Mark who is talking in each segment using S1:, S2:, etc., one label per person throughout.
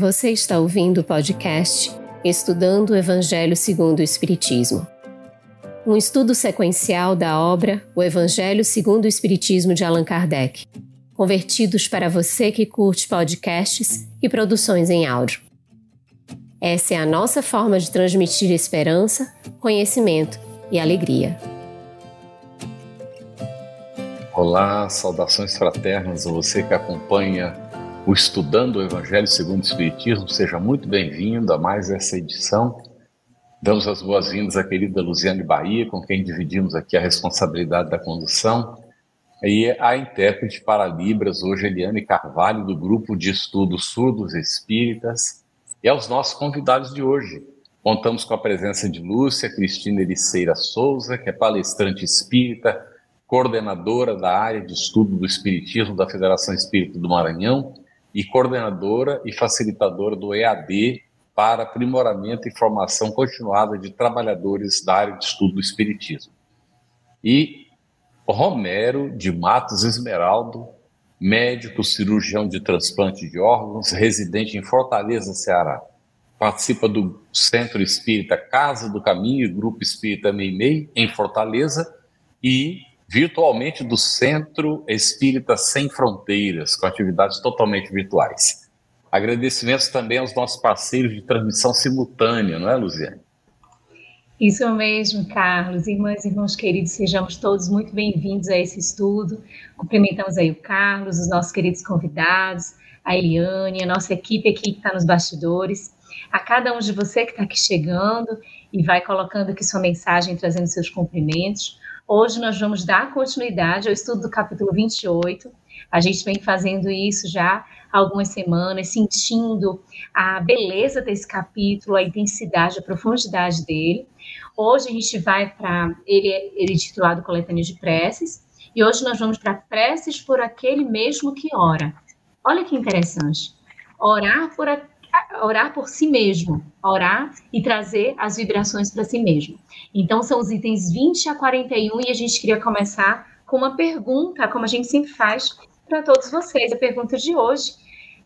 S1: Você está ouvindo o podcast Estudando o Evangelho segundo o Espiritismo. Um estudo sequencial da obra O Evangelho segundo o Espiritismo de Allan Kardec, convertidos para você que curte podcasts e produções em áudio. Essa é a nossa forma de transmitir esperança, conhecimento e alegria.
S2: Olá, saudações fraternas a você que acompanha o Estudando o Evangelho segundo o Espiritismo. Seja muito bem-vindo a mais essa edição. Damos as boas-vindas à querida Luziane Bahia, com quem dividimos aqui a responsabilidade da condução, e a intérprete para Libras, hoje Eliane Carvalho, do Grupo de Estudos Surdos Espíritas, e aos nossos convidados de hoje. Contamos com a presença de Lúcia Cristina Ericeira Souza, que é palestrante espírita, coordenadora da área de estudo do Espiritismo da Federação Espírita do Maranhão e coordenadora e facilitadora do EAD para aprimoramento e formação continuada de trabalhadores da área de estudo do Espiritismo. E Romero de Matos Esmeraldo, médico cirurgião de transplante de órgãos, residente em Fortaleza, Ceará. Participa do Centro Espírita Casa do Caminho e Grupo Espírita Meimei, em Fortaleza, e virtualmente do Centro Espírita Sem Fronteiras, com atividades totalmente virtuais. Agradecimentos também aos nossos parceiros de transmissão simultânea, não é, Luziane?
S3: Isso mesmo, Carlos. Irmãs e irmãos queridos, sejamos todos muito bem-vindos a esse estudo. Cumprimentamos aí o Carlos, os nossos queridos convidados, a Eliane, a nossa equipe aqui que está nos bastidores, a cada um de você que está aqui chegando e vai colocando aqui sua mensagem, trazendo seus cumprimentos. Hoje nós vamos dar continuidade ao estudo do capítulo 28. A gente vem fazendo isso já há algumas semanas, sentindo a beleza desse capítulo, a intensidade, a profundidade dele. Hoje a gente vai para ele, ele é titulado Coletânea de Preces, e hoje nós vamos para preces por aquele mesmo que ora. Olha que interessante. Orar por, a, orar por si mesmo, orar e trazer as vibrações para si mesmo. Então, são os itens 20 a 41 e a gente queria começar com uma pergunta, como a gente sempre faz para todos vocês. A pergunta de hoje,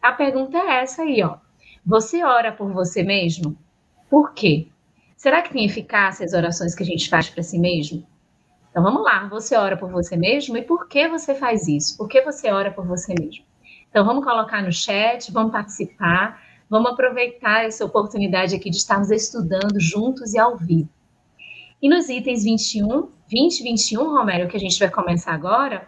S3: a pergunta é essa aí, ó. Você ora por você mesmo? Por quê? Será que tem eficácia as orações que a gente faz para si mesmo? Então vamos lá, você ora por você mesmo e por que você faz isso? Por que você ora por você mesmo? Então vamos colocar no chat, vamos participar. Vamos aproveitar essa oportunidade aqui de estarmos estudando juntos e ao vivo. E nos itens 21, 20 e 21, Romero, que a gente vai começar agora,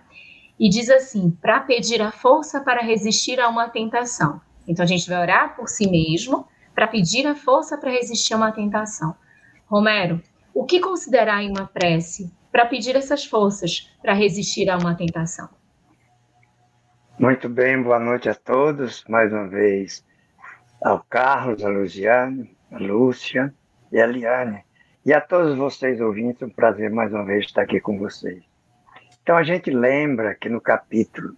S3: e diz assim: para pedir a força para resistir a uma tentação. Então a gente vai orar por si mesmo para pedir a força para resistir a uma tentação. Romero, o que considerar em uma prece para pedir essas forças para resistir a uma tentação?
S4: Muito bem, boa noite a todos. Mais uma vez, ao Carlos, a Luciane, a Lúcia e a Liane. E a todos vocês ouvintes, um prazer mais uma vez estar aqui com vocês. Então a gente lembra que no capítulo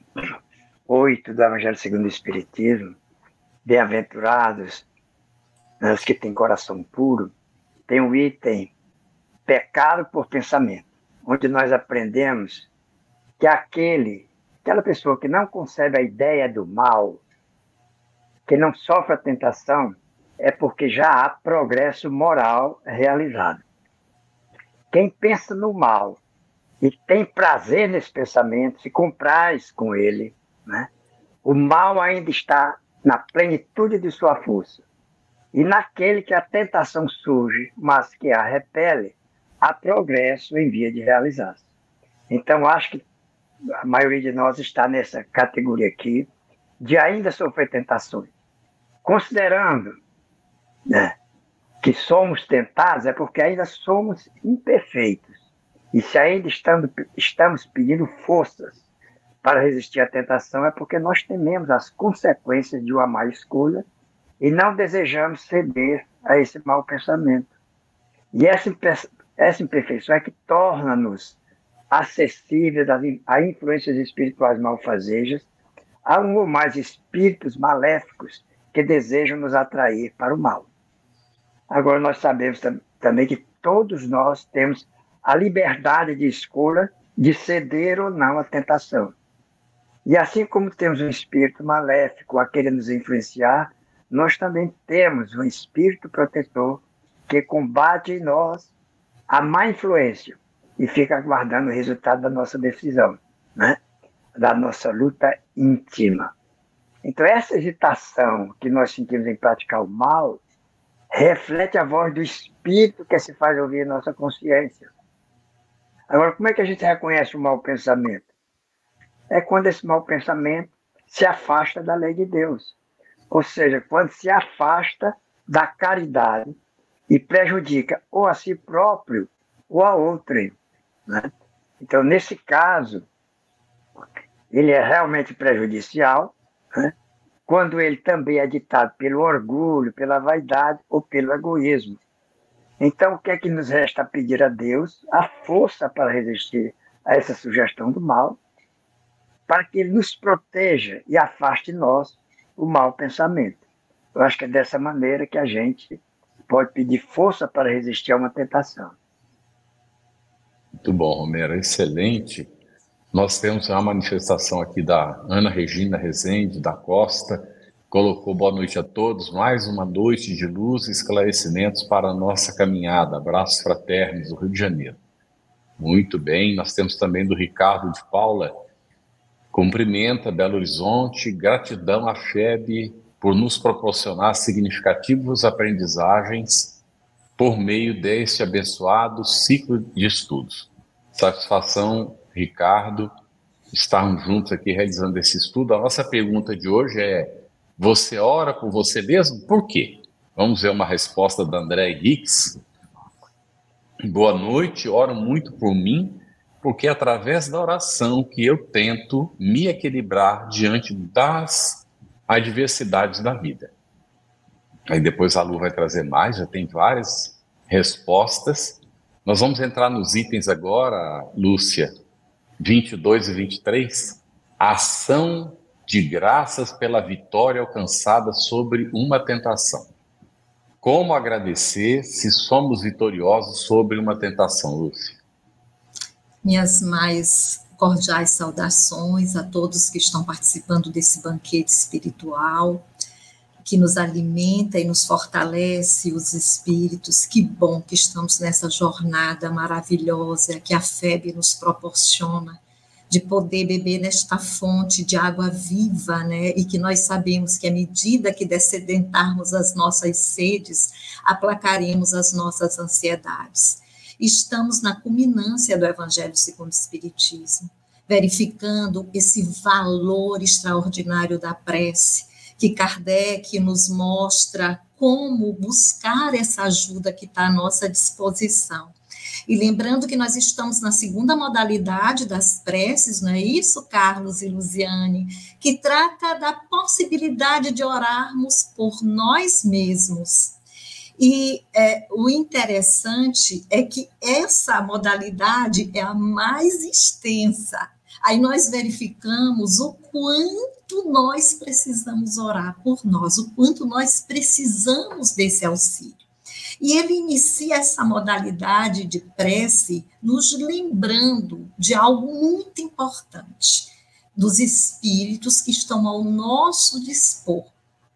S4: 8 do Evangelho segundo o Espiritismo, bem-aventurados os que têm coração puro, tem o um item pecado por pensamento, onde nós aprendemos que aquele, aquela pessoa que não concebe a ideia do mal, que não sofre a tentação é porque já há progresso moral realizado. Quem pensa no mal e tem prazer nesse pensamento, se compraz com ele, né? o mal ainda está na plenitude de sua força. E naquele que a tentação surge, mas que a repele, há progresso em via de realizar-se. Então, acho que a maioria de nós está nessa categoria aqui, de ainda sofrer tentações considerando né, que somos tentados, é porque ainda somos imperfeitos. E se ainda estamos, estamos pedindo forças para resistir à tentação, é porque nós tememos as consequências de uma má escolha e não desejamos ceder a esse mau pensamento. E essa, essa imperfeição é que torna-nos acessíveis a influências espirituais malfazejas, a um ou mais espíritos maléficos que desejam nos atrair para o mal. Agora, nós sabemos também que todos nós temos a liberdade de escolha de ceder ou não à tentação. E assim como temos um espírito maléfico a querer nos influenciar, nós também temos um espírito protetor que combate em nós a má influência e fica aguardando o resultado da nossa decisão, né? da nossa luta íntima. Então, essa agitação que nós sentimos em praticar o mal reflete a voz do espírito que se faz ouvir em nossa consciência. Agora, como é que a gente reconhece o mau pensamento? É quando esse mau pensamento se afasta da lei de Deus. Ou seja, quando se afasta da caridade e prejudica ou a si próprio ou a outrem. Né? Então, nesse caso, ele é realmente prejudicial, né? quando ele também é ditado pelo orgulho, pela vaidade ou pelo egoísmo. Então, o que é que nos resta pedir a Deus? A força para resistir a essa sugestão do mal, para que Ele nos proteja e afaste de nós o mau pensamento. Eu acho que é dessa maneira que a gente pode pedir força para resistir a uma tentação.
S2: Muito bom, Romero, excelente. Nós temos a manifestação aqui da Ana Regina Rezende da Costa, colocou boa noite a todos, mais uma noite de luz e esclarecimentos para a nossa caminhada. Abraços fraternos do Rio de Janeiro. Muito bem, nós temos também do Ricardo de Paula, cumprimenta Belo Horizonte, gratidão à FEB por nos proporcionar significativas aprendizagens por meio deste abençoado ciclo de estudos. Satisfação, Ricardo, estarmos juntos aqui realizando esse estudo. A nossa pergunta de hoje é: você ora por você mesmo? Por quê? Vamos ver uma resposta da André Hicks. Boa noite, oro muito por mim, porque é através da oração que eu tento me equilibrar diante das adversidades da vida. Aí depois a Lu vai trazer mais, já tem várias respostas. Nós vamos entrar nos itens agora, Lúcia, 22 e 23. Ação de graças pela vitória alcançada sobre uma tentação. Como agradecer se somos vitoriosos sobre uma tentação, Lúcia?
S5: Minhas mais cordiais saudações a todos que estão participando desse banquete espiritual que nos alimenta e nos fortalece os espíritos. Que bom que estamos nessa jornada maravilhosa que a FEB nos proporciona de poder beber nesta fonte de água viva, né? E que nós sabemos que à medida que descedentarmos as nossas sedes, aplacaremos as nossas ansiedades. Estamos na culminância do Evangelho segundo o Espiritismo, verificando esse valor extraordinário da prece, que Kardec nos mostra como buscar essa ajuda que está à nossa disposição. E lembrando que nós estamos na segunda modalidade das preces, não é isso, Carlos e Luziane? Que trata da possibilidade de orarmos por nós mesmos. E é, o interessante é que essa modalidade é a mais extensa. Aí nós verificamos o quanto nós precisamos orar por nós, o quanto nós precisamos desse auxílio. E ele inicia essa modalidade de prece nos lembrando de algo muito importante, dos espíritos que estão ao nosso dispor,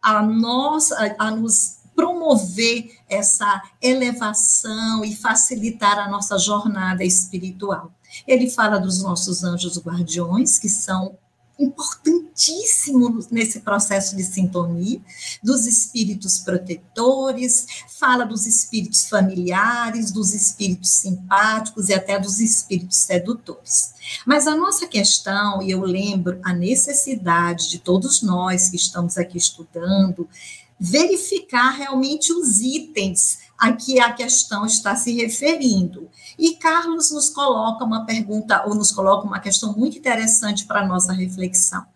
S5: a, nós, a, a nos promover essa elevação e facilitar a nossa jornada espiritual. Ele fala dos nossos anjos guardiões, que são importantíssimo nesse processo de sintonia, dos espíritos protetores, fala dos espíritos familiares, dos espíritos simpáticos e até dos espíritos sedutores. Mas a nossa questão, e eu lembro a necessidade de todos nós que estamos aqui estudando, verificar realmente os itens a que a questão está se referindo. E Carlos nos coloca uma pergunta, ou nos coloca uma questão muito interessante para a nossa reflexão.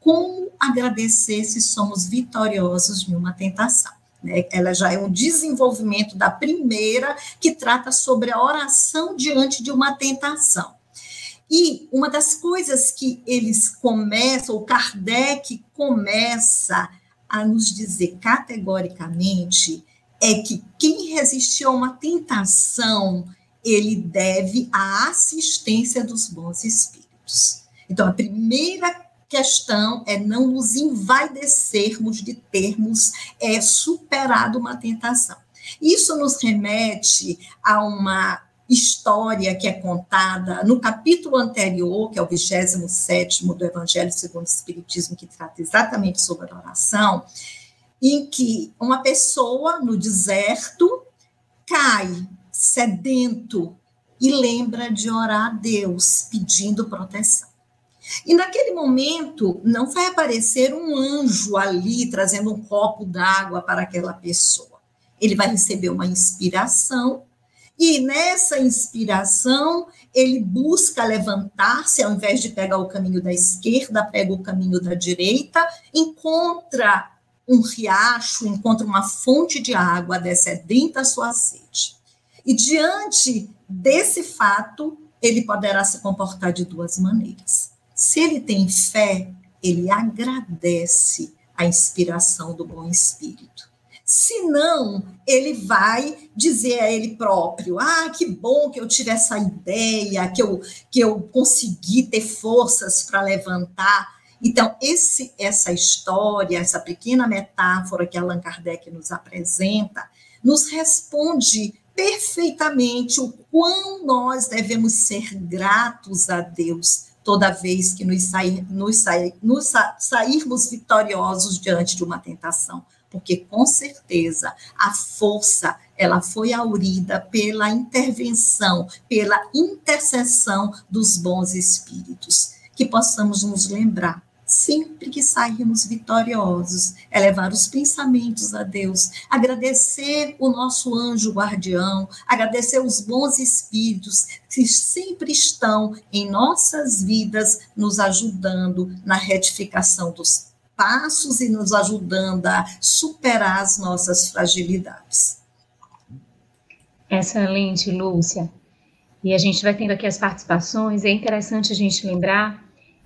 S5: Como agradecer se somos vitoriosos em uma tentação? Né? Ela já é um desenvolvimento da primeira, que trata sobre a oração diante de uma tentação. E uma das coisas que eles começam, o Kardec começa a nos dizer categoricamente é que quem resistiu a uma tentação, ele deve a assistência dos bons espíritos. Então, a primeira questão é não nos envaidecermos de termos é, superado uma tentação. Isso nos remete a uma história que é contada no capítulo anterior, que é o 27 do Evangelho segundo o Espiritismo, que trata exatamente sobre a oração, em que uma pessoa no deserto cai sedento e lembra de orar a Deus pedindo proteção. E naquele momento não vai aparecer um anjo ali trazendo um copo d'água para aquela pessoa. Ele vai receber uma inspiração e nessa inspiração ele busca levantar-se ao invés de pegar o caminho da esquerda, pega o caminho da direita, encontra um riacho, encontra uma fonte de água, descedenta a sua sede. E diante desse fato, ele poderá se comportar de duas maneiras. Se ele tem fé, ele agradece a inspiração do bom espírito. Se não, ele vai dizer a ele próprio: "Ah, que bom que eu tive essa ideia, que eu que eu consegui ter forças para levantar". Então, esse essa história, essa pequena metáfora que Allan Kardec nos apresenta, nos responde perfeitamente o quão nós devemos ser gratos a Deus toda vez que nos, sair, nos, sair, nos sa, sairmos vitoriosos diante de uma tentação, porque com certeza a força ela foi aurida pela intervenção, pela intercessão dos bons espíritos. Que possamos nos lembrar sempre que sairmos vitoriosos, elevar os pensamentos a Deus, agradecer o nosso anjo guardião, agradecer os bons espíritos que sempre estão em nossas vidas, nos ajudando na retificação dos passos e nos ajudando a superar as nossas fragilidades.
S3: Excelente, Lúcia. E a gente vai tendo aqui as participações. É interessante a gente lembrar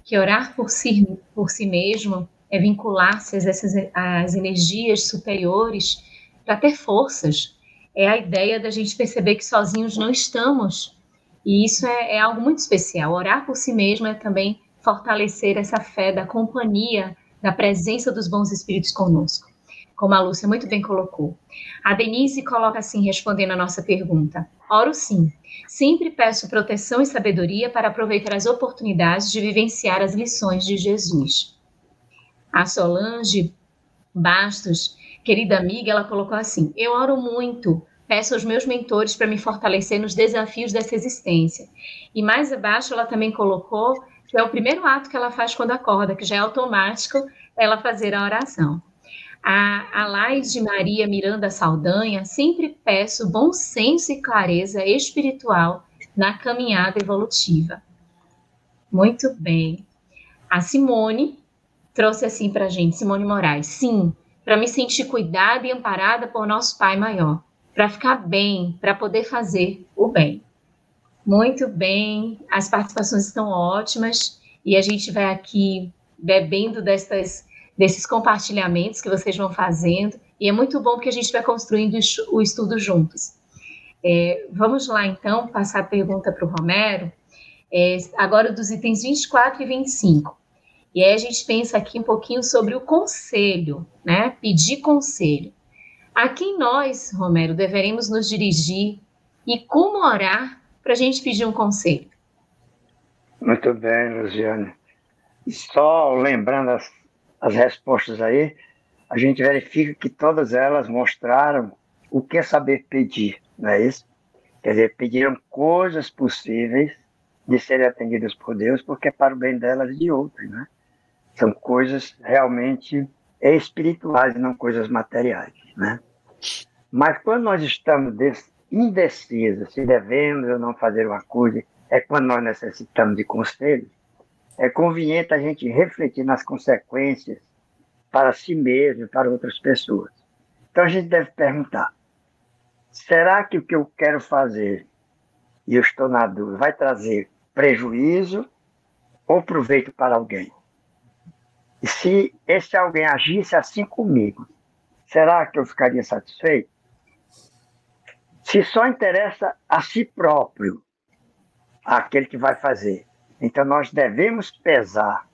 S3: que orar por si, por si mesmo é vincular-se a essas às energias superiores para ter forças. É a ideia da gente perceber que sozinhos não estamos. E isso é, é algo muito especial. Orar por si mesmo é também fortalecer essa fé da companhia, da presença dos bons espíritos conosco como a Lúcia muito bem colocou. A Denise coloca assim, respondendo a nossa pergunta: Oro sim. Sempre peço proteção e sabedoria para aproveitar as oportunidades de vivenciar as lições de Jesus. A Solange Bastos, querida amiga, ela colocou assim: Eu oro muito, peço aos meus mentores para me fortalecer nos desafios dessa existência. E mais abaixo ela também colocou que é o primeiro ato que ela faz quando acorda, que já é automático ela fazer a oração. A, a Lais de Maria Miranda Saldanha sempre peço bom senso e clareza espiritual na caminhada evolutiva. Muito bem. A Simone trouxe assim para a gente, Simone Moraes. Sim, para me sentir cuidada e amparada por nosso Pai Maior, para ficar bem, para poder fazer o bem. Muito bem, as participações estão ótimas e a gente vai aqui bebendo destas desses compartilhamentos que vocês vão fazendo, e é muito bom porque a gente vai construindo o estudo juntos. É, vamos lá, então, passar a pergunta para o Romero, é, agora dos itens 24 e 25. E aí a gente pensa aqui um pouquinho sobre o conselho, né? Pedir conselho. A quem nós, Romero, deveremos nos dirigir e como orar para a gente pedir um conselho?
S4: Muito bem, Luciane. Só lembrando as as respostas aí, a gente verifica que todas elas mostraram o que é saber pedir, não é isso? Quer dizer, pediram coisas possíveis de serem atendidas por Deus, porque é para o bem delas e de outros, né? São coisas realmente espirituais não coisas materiais, né? Mas quando nós estamos indecisos se devemos ou não fazer uma coisa, é quando nós necessitamos de conselhos, é conveniente a gente refletir nas consequências para si mesmo e para outras pessoas. Então a gente deve perguntar: será que o que eu quero fazer e eu estou na dúvida vai trazer prejuízo ou proveito para alguém? E se esse alguém agisse assim comigo, será que eu ficaria satisfeito? Se só interessa a si próprio aquele que vai fazer, então, nós devemos pesar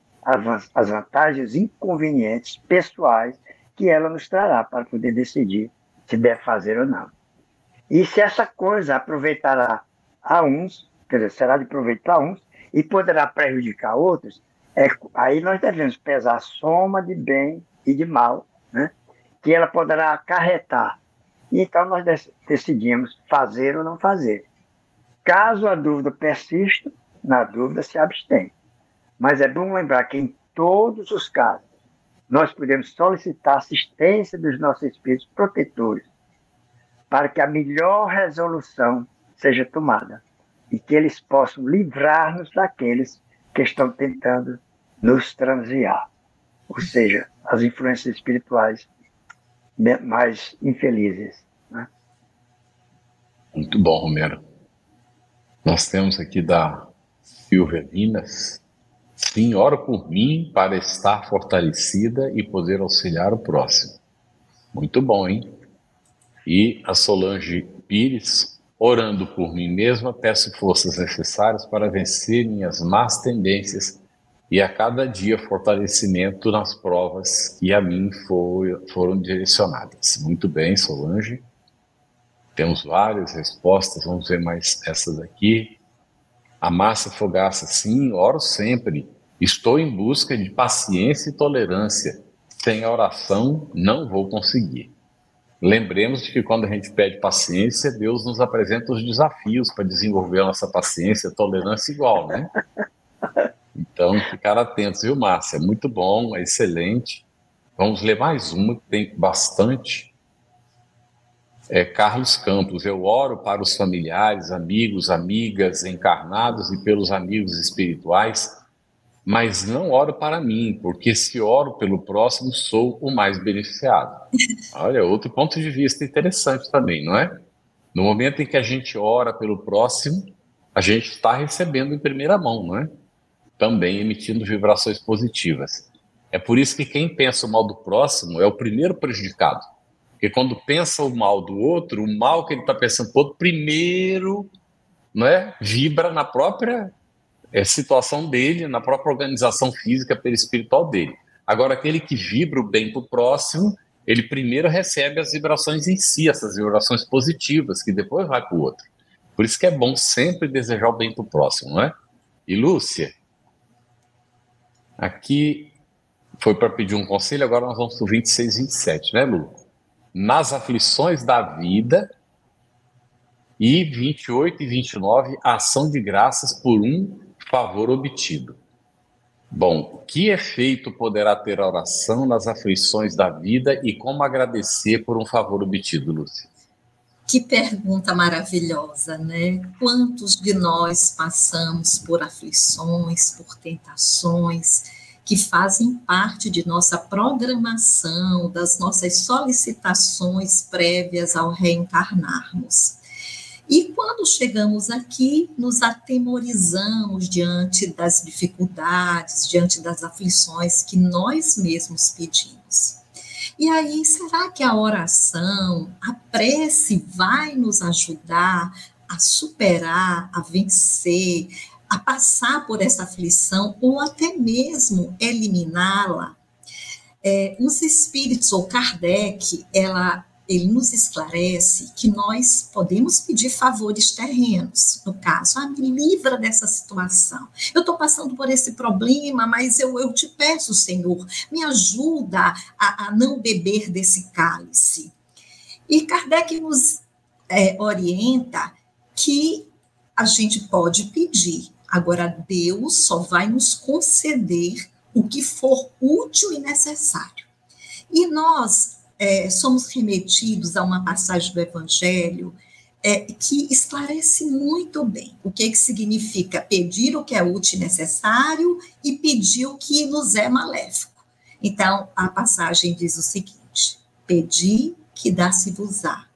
S4: as vantagens inconvenientes pessoais que ela nos trará para poder decidir se deve fazer ou não. E se essa coisa aproveitará a uns, quer dizer, será de proveito para uns e poderá prejudicar outros, é, aí nós devemos pesar a soma de bem e de mal, né, que ela poderá acarretar. E então nós decidimos fazer ou não fazer. Caso a dúvida persista, na dúvida se abstém. Mas é bom lembrar que em todos os casos, nós podemos solicitar assistência dos nossos espíritos protetores para que a melhor resolução seja tomada e que eles possam livrar-nos daqueles que estão tentando nos transviar, ou seja, as influências espirituais mais infelizes. Né?
S2: Muito bom, Romero. Nós temos aqui da Silvia Minas. Sim, ora por mim para estar fortalecida e poder auxiliar o próximo. Muito bom, hein? E a Solange Pires, orando por mim mesma, peço forças necessárias para vencer minhas más tendências e a cada dia fortalecimento nas provas que a mim foi, foram direcionadas. Muito bem, Solange. Temos várias respostas, vamos ver mais essas aqui. A massa fogaça, sim, oro sempre. Estou em busca de paciência e tolerância. Sem oração, não vou conseguir. Lembremos de que quando a gente pede paciência, Deus nos apresenta os desafios para desenvolver a nossa paciência, tolerância igual, né? Então, ficar atentos, viu, Márcia? Muito bom, é excelente. Vamos ler mais uma, que tem bastante. É, Carlos Campos, eu oro para os familiares, amigos, amigas, encarnados e pelos amigos espirituais mas não oro para mim, porque se oro pelo próximo, sou o mais beneficiado. Olha, outro ponto de vista interessante também, não é? No momento em que a gente ora pelo próximo, a gente está recebendo em primeira mão, não é? Também emitindo vibrações positivas. É por isso que quem pensa o mal do próximo é o primeiro prejudicado. Porque quando pensa o mal do outro, o mal que ele está pensando o outro, primeiro não é? vibra na própria é, situação dele, na própria organização física perispiritual dele. Agora, aquele que vibra o bem para o próximo, ele primeiro recebe as vibrações em si, essas vibrações positivas, que depois vai para o outro. Por isso que é bom sempre desejar o bem para o próximo, não é? E Lúcia, aqui foi para pedir um conselho, agora nós vamos para o 26, 27, né, Lu? Nas aflições da vida, e 28 e 29, ação de graças por um favor obtido. Bom, que efeito poderá ter a oração nas aflições da vida e como agradecer por um favor obtido, Lúcia?
S5: Que pergunta maravilhosa, né? Quantos de nós passamos por aflições, por tentações, que fazem parte de nossa programação, das nossas solicitações prévias ao reencarnarmos. E quando chegamos aqui, nos atemorizamos diante das dificuldades, diante das aflições que nós mesmos pedimos. E aí, será que a oração, a prece vai nos ajudar a superar, a vencer, a passar por essa aflição ou até mesmo eliminá-la? É, os espíritos, ou Kardec, ela ele nos esclarece que nós podemos pedir favores terrenos. No caso, ah, me livra dessa situação. Eu estou passando por esse problema, mas eu, eu te peço, Senhor, me ajuda a, a não beber desse cálice. E Kardec nos é, orienta que a gente pode pedir, agora Deus só vai nos conceder o que for útil e necessário. E nós é, somos remetidos a uma passagem do Evangelho é, que esclarece muito bem o que, que significa pedir o que é útil e necessário e pedir o que nos é maléfico. Então, a passagem diz o seguinte: pedi que dá-se-vos-á.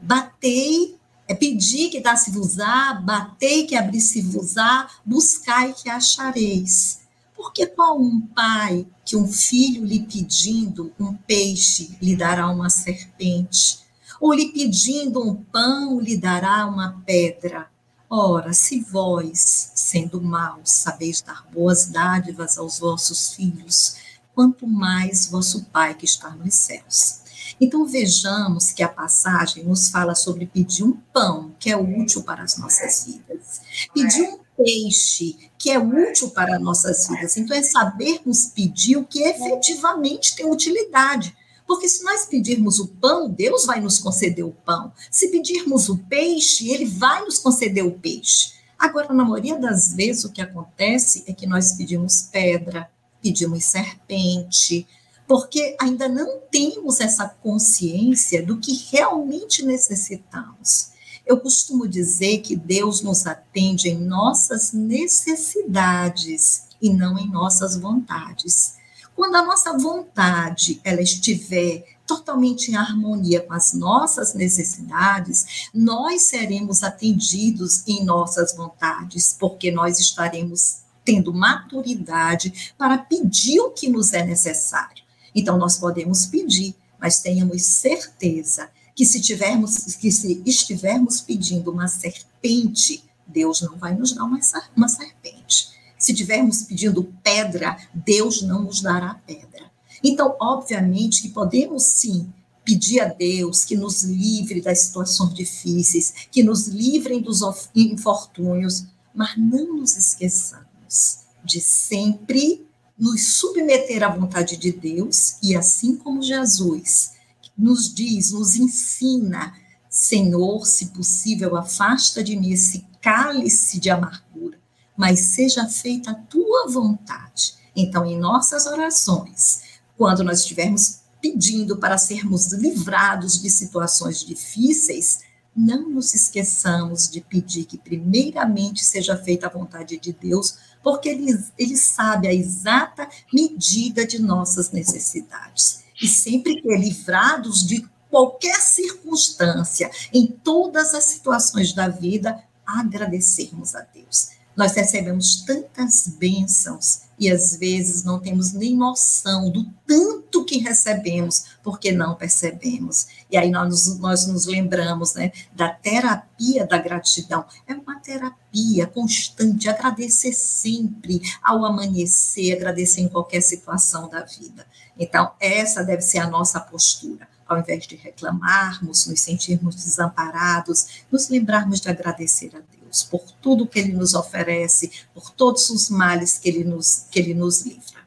S5: Batei, é pedir que dá-se-vos-á, batei que abri-se-vos-á, buscai que achareis. Porque qual um pai que um filho lhe pedindo um peixe lhe dará uma serpente, ou lhe pedindo um pão lhe dará uma pedra? Ora, se vós, sendo maus, sabeis dar boas dádivas aos vossos filhos, quanto mais vosso Pai que está nos céus. Então vejamos que a passagem nos fala sobre pedir um pão, que é útil para as nossas vidas, pedir um peixe, que é útil para nossas vidas. Então é sabermos pedir o que efetivamente tem utilidade. Porque se nós pedirmos o pão, Deus vai nos conceder o pão. Se pedirmos o peixe, ele vai nos conceder o peixe. Agora, na maioria das vezes, o que acontece é que nós pedimos pedra, pedimos serpente, porque ainda não temos essa consciência do que realmente necessitamos. Eu costumo dizer que Deus nos atende em nossas necessidades e não em nossas vontades. Quando a nossa vontade ela estiver totalmente em harmonia com as nossas necessidades, nós seremos atendidos em nossas vontades, porque nós estaremos tendo maturidade para pedir o que nos é necessário. Então nós podemos pedir, mas tenhamos certeza que se tivermos que se estivermos pedindo uma serpente, Deus não vai nos dar uma, serpente. Se estivermos pedindo pedra, Deus não nos dará pedra. Então, obviamente que podemos sim pedir a Deus que nos livre das situações difíceis, que nos livrem dos infortúnios, mas não nos esqueçamos de sempre nos submeter à vontade de Deus e assim como Jesus nos diz, nos ensina, Senhor, se possível, afasta de mim esse cálice de amargura, mas seja feita a tua vontade. Então, em nossas orações, quando nós estivermos pedindo para sermos livrados de situações difíceis, não nos esqueçamos de pedir que, primeiramente, seja feita a vontade de Deus, porque Ele, ele sabe a exata medida de nossas necessidades. E sempre que livrados de qualquer circunstância, em todas as situações da vida, agradecermos a Deus. Nós recebemos tantas bênçãos e às vezes não temos nem noção do tanto que recebemos, porque não percebemos. E aí nós, nós nos lembramos né, da terapia da gratidão. É uma terapia constante, agradecer sempre ao amanhecer, agradecer em qualquer situação da vida. Então, essa deve ser a nossa postura ao invés de reclamarmos, nos sentirmos desamparados, nos lembrarmos de agradecer a Deus. Deus, por tudo que Ele nos oferece, por todos os males que Ele nos, que ele nos livra.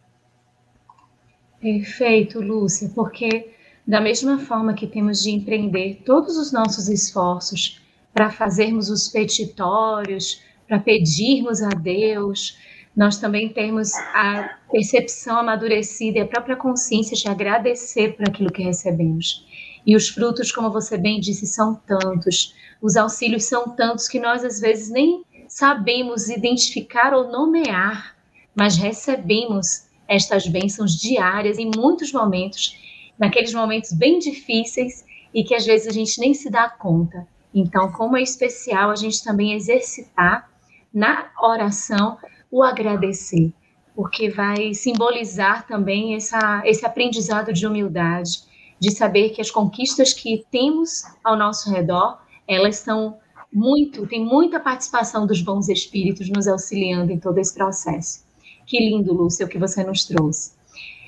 S3: Perfeito, Lúcia, porque da mesma forma que temos de empreender todos os nossos esforços para fazermos os petitórios, para pedirmos a Deus, nós também temos a percepção amadurecida e a própria consciência de agradecer por aquilo que recebemos. E os frutos, como você bem disse, são tantos os auxílios são tantos que nós às vezes nem sabemos identificar ou nomear, mas recebemos estas bênçãos diárias em muitos momentos, naqueles momentos bem difíceis e que às vezes a gente nem se dá conta. Então, como é especial a gente também exercitar na oração o agradecer, porque vai simbolizar também essa, esse aprendizado de humildade, de saber que as conquistas que temos ao nosso redor elas são muito, tem muita participação dos bons espíritos nos auxiliando em todo esse processo. Que lindo, Lúcia, o que você nos trouxe.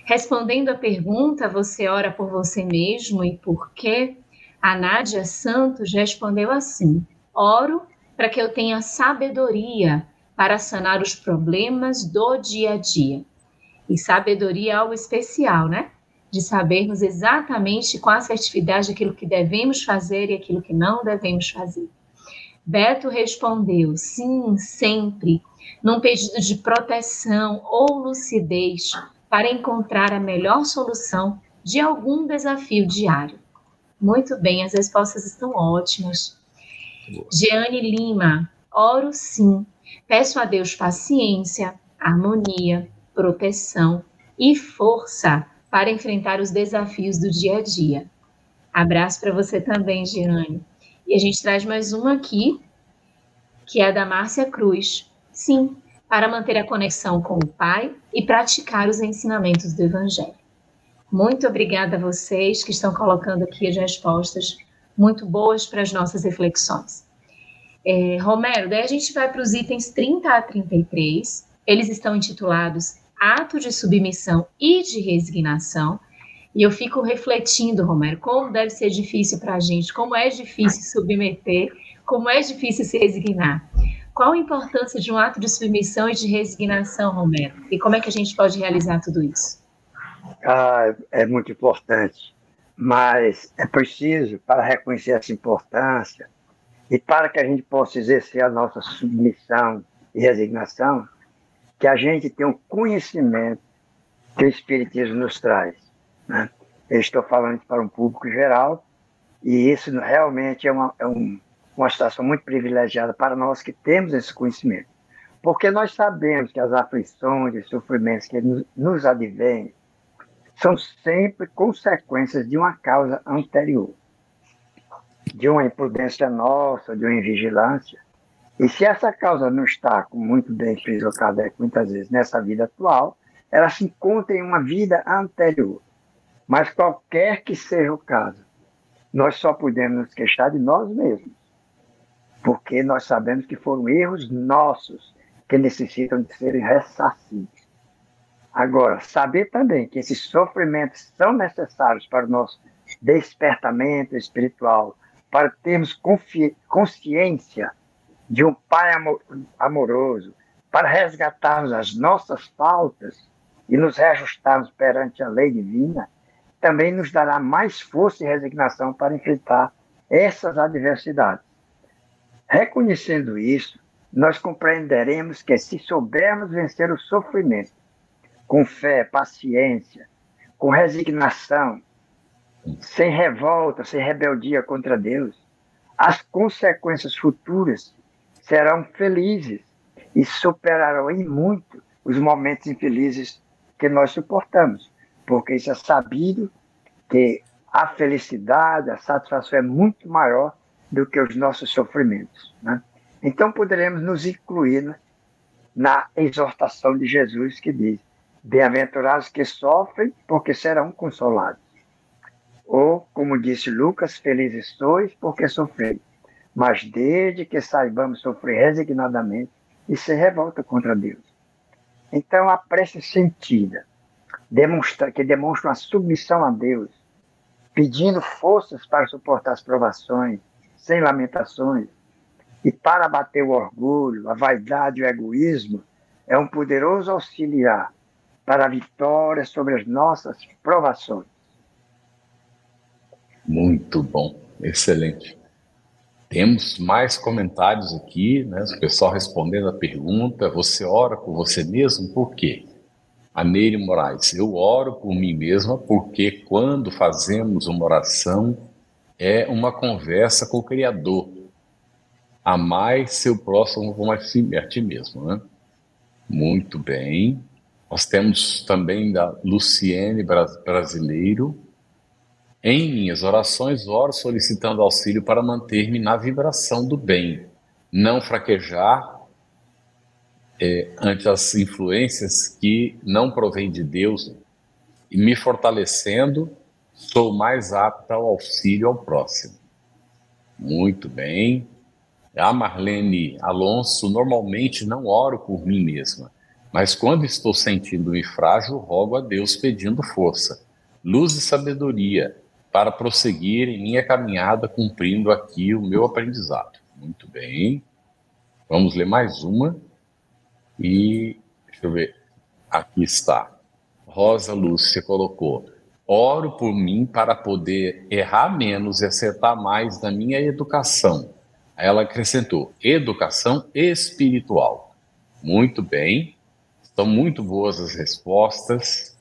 S3: Respondendo à pergunta, você ora por você mesmo e por quê? A Nádia Santos respondeu assim: Oro para que eu tenha sabedoria para sanar os problemas do dia a dia. E sabedoria é algo especial, né? De sabermos exatamente com assertividade aquilo que devemos fazer e aquilo que não devemos fazer. Beto respondeu: sim, sempre, num pedido de proteção ou lucidez para encontrar a melhor solução de algum desafio diário. Muito bem, as respostas estão ótimas. Jeane Lima, oro sim, peço a Deus paciência, harmonia, proteção e força para enfrentar os desafios do dia a dia. Abraço para você também, Giane. E a gente traz mais uma aqui, que é a da Márcia Cruz. Sim, para manter a conexão com o Pai e praticar os ensinamentos do Evangelho. Muito obrigada a vocês que estão colocando aqui as respostas muito boas para as nossas reflexões. É, Romero, daí a gente vai para os itens 30 a 33. Eles estão intitulados Ato de Submissão e de Resignação. E eu fico refletindo, Romero, como deve ser difícil para a gente, como é difícil submeter, como é difícil se resignar. Qual a importância de um ato de submissão e de resignação, Romero? E como é que a gente pode realizar tudo isso?
S4: Ah, é muito importante, mas é preciso, para reconhecer essa importância e para que a gente possa exercer a nossa submissão e resignação, que a gente tenha um conhecimento que o Espiritismo nos traz. Né? Eu estou falando para um público geral, e isso realmente é uma, é um, uma situação muito privilegiada para nós que temos esse conhecimento. Porque nós sabemos que as aflições e sofrimentos que nos, nos advêm são sempre consequências de uma causa anterior, de uma imprudência nossa, de uma invigilância. E se essa causa não está, como muito bem fez o Kardec muitas vezes, nessa vida atual, ela se encontra em uma vida anterior. Mas qualquer que seja o caso, nós só podemos nos queixar de nós mesmos porque nós sabemos que foram erros nossos que necessitam de serem ressarcidos. Agora, saber também que esses sofrimentos são necessários para o nosso despertamento espiritual, para termos consciência de um Pai amoroso, para resgatarmos as nossas faltas e nos reajustarmos perante a lei divina, também nos dará mais força e resignação para enfrentar essas adversidades. Reconhecendo isso, nós compreenderemos que se soubermos vencer o sofrimento com fé, paciência, com resignação, sem revolta, sem rebeldia contra Deus, as consequências futuras serão felizes e superarão em muito os momentos infelizes que nós suportamos, porque isso é sabido que a felicidade, a satisfação é muito maior do que os nossos sofrimentos. Né? Então poderemos nos incluir né, na exortação de Jesus que diz: Bem-aventurados que sofrem, porque serão consolados. Ou, como disse Lucas, felizes sois porque sofreis. Mas desde que saibamos sofrer resignadamente e ser revolta contra Deus. Então a prece sentida, demonstra, que demonstra uma submissão a Deus, pedindo forças para suportar as provações, sem lamentações. E para bater o orgulho, a vaidade e o egoísmo, é um poderoso auxiliar para a vitória sobre as nossas provações.
S2: Muito bom, excelente. Temos mais comentários aqui, né? O pessoal respondendo a pergunta: você ora por você mesmo? Por quê? A Neire Moraes, eu oro por mim mesma porque quando fazemos uma oração, é uma conversa com o Criador. Amar seu próximo como a ti mesmo, né? Muito bem. Nós temos também da Luciene Brasileiro. Em minhas orações, oro solicitando auxílio para manter-me na vibração do bem, não fraquejar é, ante as influências que não provêm de Deus e me fortalecendo Sou mais apta ao auxílio ao próximo. Muito bem. A Marlene Alonso, normalmente não oro por mim mesma, mas quando estou sentindo-me frágil, rogo a Deus pedindo força, luz e sabedoria para prosseguir em minha caminhada cumprindo aqui o meu aprendizado. Muito bem. Vamos ler mais uma. E deixa eu ver. Aqui está. Rosa Lúcia colocou: Oro por mim para poder errar menos e acertar mais na minha educação. Ela acrescentou: educação espiritual. Muito bem, estão muito boas as respostas.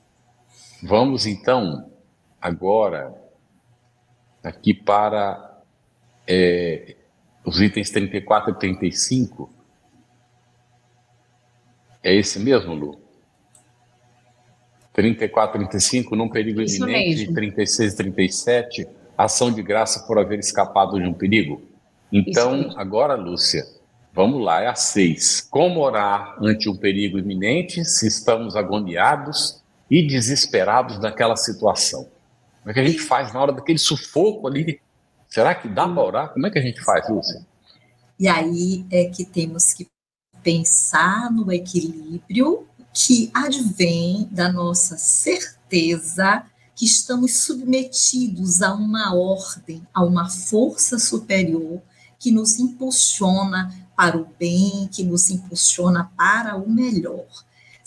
S2: Vamos então agora aqui para é, os itens 34 e 35. É esse mesmo, Lu? 34, 35, num perigo Isso iminente, mesmo. 36 e 37, ação de graça por haver escapado de um perigo. Então, agora, Lúcia, vamos lá, é a 6. Como orar ante um perigo iminente se estamos agoniados e desesperados naquela situação? Como é que a gente faz na hora daquele sufoco ali? Será que dá para orar? Como é que a gente faz, Lúcia?
S5: E aí é que temos que pensar no equilíbrio que advém da nossa certeza que estamos submetidos a uma ordem, a uma força superior que nos impulsiona para o bem, que nos impulsiona para o melhor.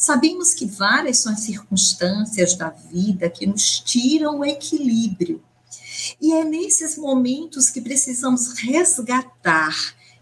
S5: Sabemos que várias são as circunstâncias da vida que nos tiram o equilíbrio. E é nesses momentos que precisamos resgatar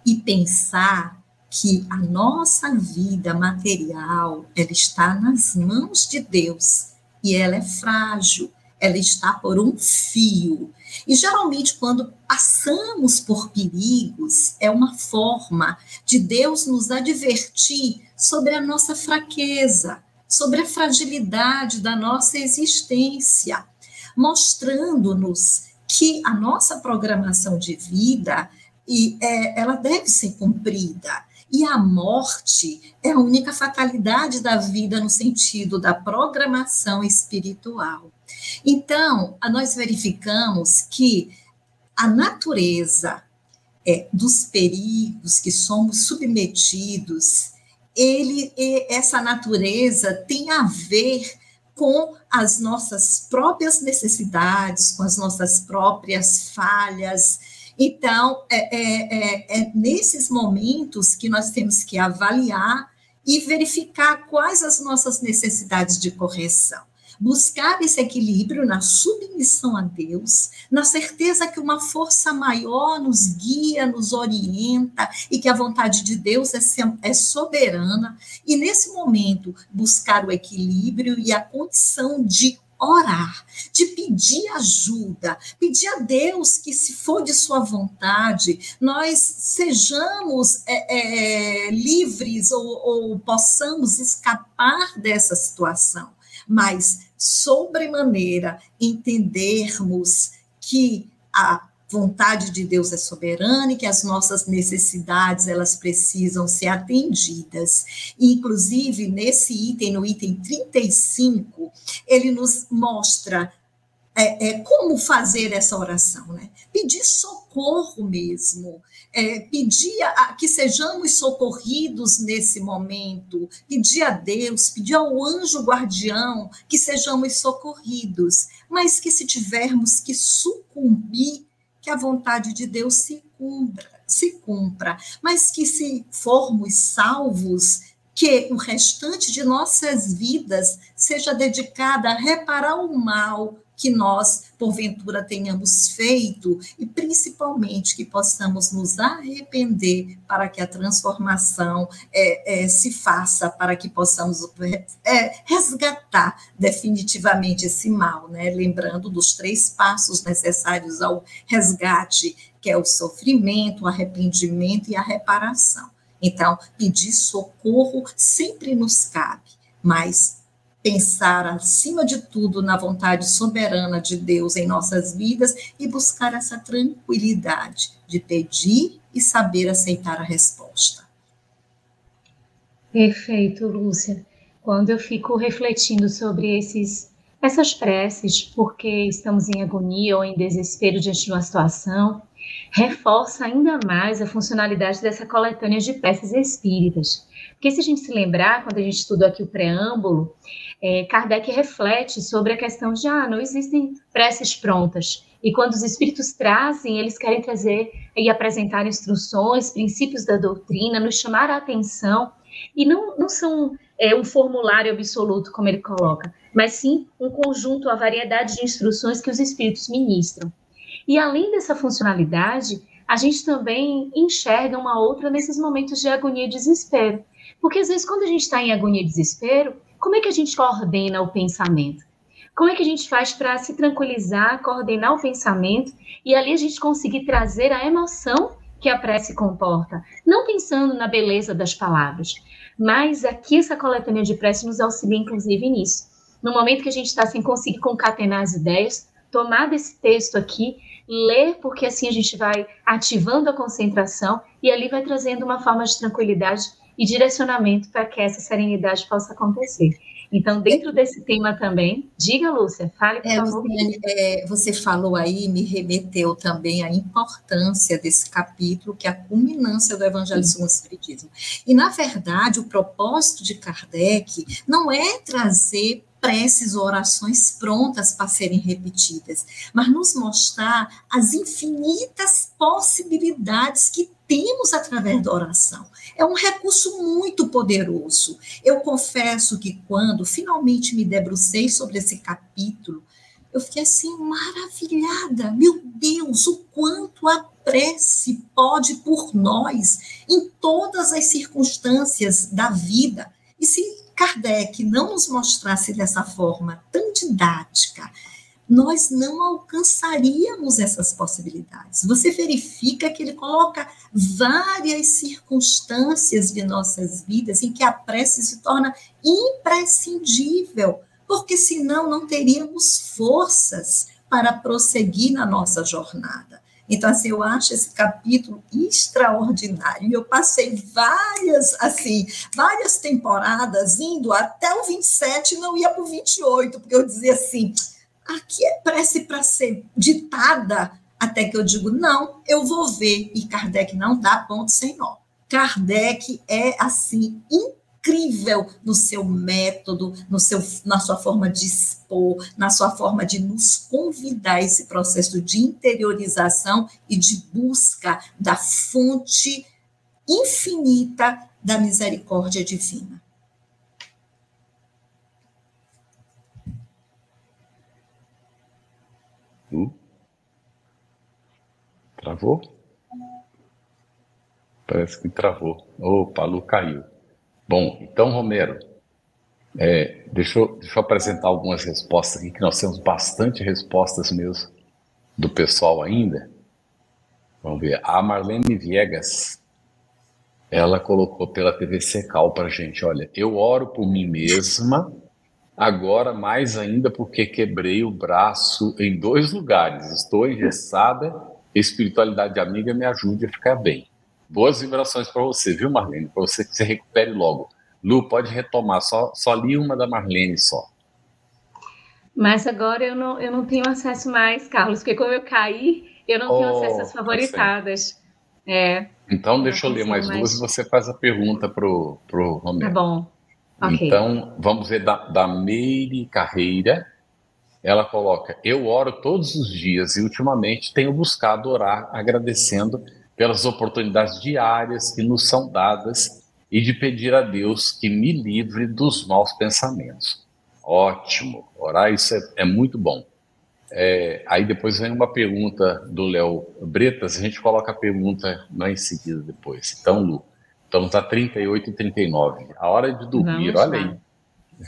S5: e pensar que a nossa vida material, ela está nas mãos de Deus e ela é frágil, ela está por um fio. E geralmente, quando passamos por perigos, é uma forma de Deus nos advertir sobre a nossa fraqueza, sobre a fragilidade da nossa existência, mostrando-nos que a nossa programação de vida e, é, ela deve ser cumprida. E a morte é a única fatalidade da vida no sentido da programação espiritual. Então, nós verificamos que a natureza é, dos perigos que somos submetidos, ele, essa natureza tem a ver com as nossas próprias necessidades, com as nossas próprias falhas. Então, é, é, é, é nesses momentos que nós temos que avaliar e verificar quais as nossas necessidades de correção buscar esse equilíbrio na submissão a Deus, na certeza que uma força maior nos guia, nos orienta e que a vontade de Deus é, é soberana, e nesse momento buscar o equilíbrio e a condição de orar, de pedir ajuda, pedir a Deus que, se for de Sua vontade, nós sejamos é, é, livres ou, ou possamos escapar dessa situação. Mas sobremaneira entendermos que a vontade de Deus é soberana e que as nossas necessidades elas precisam ser atendidas. inclusive, nesse item, no item 35, ele nos mostra é, é, como fazer essa oração, né? Pedir socorro mesmo, é, pedir a, que sejamos socorridos nesse momento, pedir a Deus, pedir ao anjo guardião que sejamos socorridos, mas que se tivermos que sucumbir, que a vontade de Deus se cumpra, se cumpra, mas que se formos salvos, que o restante de nossas vidas seja dedicada a reparar o mal que nós, porventura, tenhamos feito e principalmente que possamos nos arrepender para que a transformação é, é, se faça, para que possamos é, resgatar definitivamente esse mal, né? lembrando dos três passos necessários ao resgate, que é o sofrimento, o arrependimento e a reparação. Então, pedir socorro sempre nos cabe, mas pensar acima de tudo na vontade soberana de Deus em nossas vidas e buscar essa tranquilidade de pedir e saber aceitar a resposta.
S3: Perfeito, Lúcia. Quando eu fico refletindo sobre esses essas preces, porque estamos em agonia ou em desespero diante de uma situação, reforça ainda mais a funcionalidade dessa coletânea de preces espíritas. Porque se a gente se lembrar, quando a gente estudou aqui o preâmbulo, é, Kardec reflete sobre a questão de, ah, não existem preces prontas. E quando os espíritos trazem, eles querem trazer e apresentar instruções, princípios da doutrina, nos chamar a atenção. E não, não são é, um formulário absoluto, como ele coloca, mas sim um conjunto, a variedade de instruções que os espíritos ministram. E além dessa funcionalidade, a gente também enxerga uma outra nesses momentos de agonia e desespero. Porque às vezes, quando a gente está em agonia e desespero, como é que a gente coordena o pensamento? Como é que a gente faz para se tranquilizar, coordenar o pensamento e ali a gente conseguir trazer a emoção que a prece comporta? Não pensando na beleza das palavras, mas aqui essa coletânea de prece nos auxilia, inclusive, nisso. No momento que a gente está sem conseguir concatenar as ideias, tomar desse texto aqui, ler, porque assim a gente vai ativando a concentração e ali vai trazendo uma forma de tranquilidade e direcionamento para que essa serenidade possa acontecer. Então, dentro desse tema também, diga, Lúcia, fale, por
S5: é,
S3: favor.
S5: Luciane, é, você falou aí, me remeteu também à importância desse capítulo, que é a culminância do Evangelho segundo o Espiritismo. E, na verdade, o propósito de Kardec não é trazer preces ou orações prontas para serem repetidas, mas nos mostrar as infinitas possibilidades que temos através da oração. É um recurso muito poderoso. Eu confesso que quando finalmente me debrucei sobre esse capítulo, eu fiquei assim maravilhada. Meu Deus, o quanto a prece pode por nós em todas as circunstâncias da vida. E se Kardec não nos mostrasse dessa forma tão didática, nós não alcançaríamos essas possibilidades. Você verifica que ele coloca várias circunstâncias de nossas vidas em que a prece se torna imprescindível, porque senão não teríamos forças para prosseguir na nossa jornada. Então, assim, eu acho esse capítulo extraordinário. Eu passei várias, assim, várias temporadas indo até o 27 e não ia para o 28, porque eu dizia assim, aqui é prece para ser ditada, até que eu digo, não, eu vou ver. E Kardec não dá ponto sem nó. Kardec é, assim, incrível no seu método, no seu, na sua forma de expor, na sua forma de nos convidar a esse processo de interiorização e de busca da fonte infinita da misericórdia divina.
S2: Travou? Parece que travou. Opa, Lu caiu. Bom, então, Romero, é, deixa, eu, deixa eu apresentar algumas respostas aqui, que nós temos bastante respostas mesmo do pessoal ainda. Vamos ver. A Marlene Viegas, ela colocou pela TV Secal para gente, olha, eu oro por mim mesma, agora mais ainda porque quebrei o braço em dois lugares, estou engessada, espiritualidade amiga me ajude a ficar bem. Boas vibrações para você, viu, Marlene? Para você que se recupere logo. Lu, pode retomar, só, só li uma da Marlene só.
S3: Mas agora eu não, eu não tenho acesso mais, Carlos, porque como eu caí, eu não oh, tenho acesso às tá favoritadas. É,
S2: então, deixa eu ler mais, mais, duas e você faz a pergunta pro, pro Romero.
S3: Tá bom.
S2: Okay. Então, vamos ver da, da Meire Carreira. Ela coloca: Eu oro todos os dias e ultimamente tenho buscado orar agradecendo pelas oportunidades diárias que nos são dadas e de pedir a Deus que me livre dos maus pensamentos. Ótimo, orar isso é, é muito bom. É, aí depois vem uma pergunta do Léo Bretas, a gente coloca a pergunta lá em seguida depois. Então, Lu, então está 38 e 39. A hora de dormir, Vamos olha lá. aí.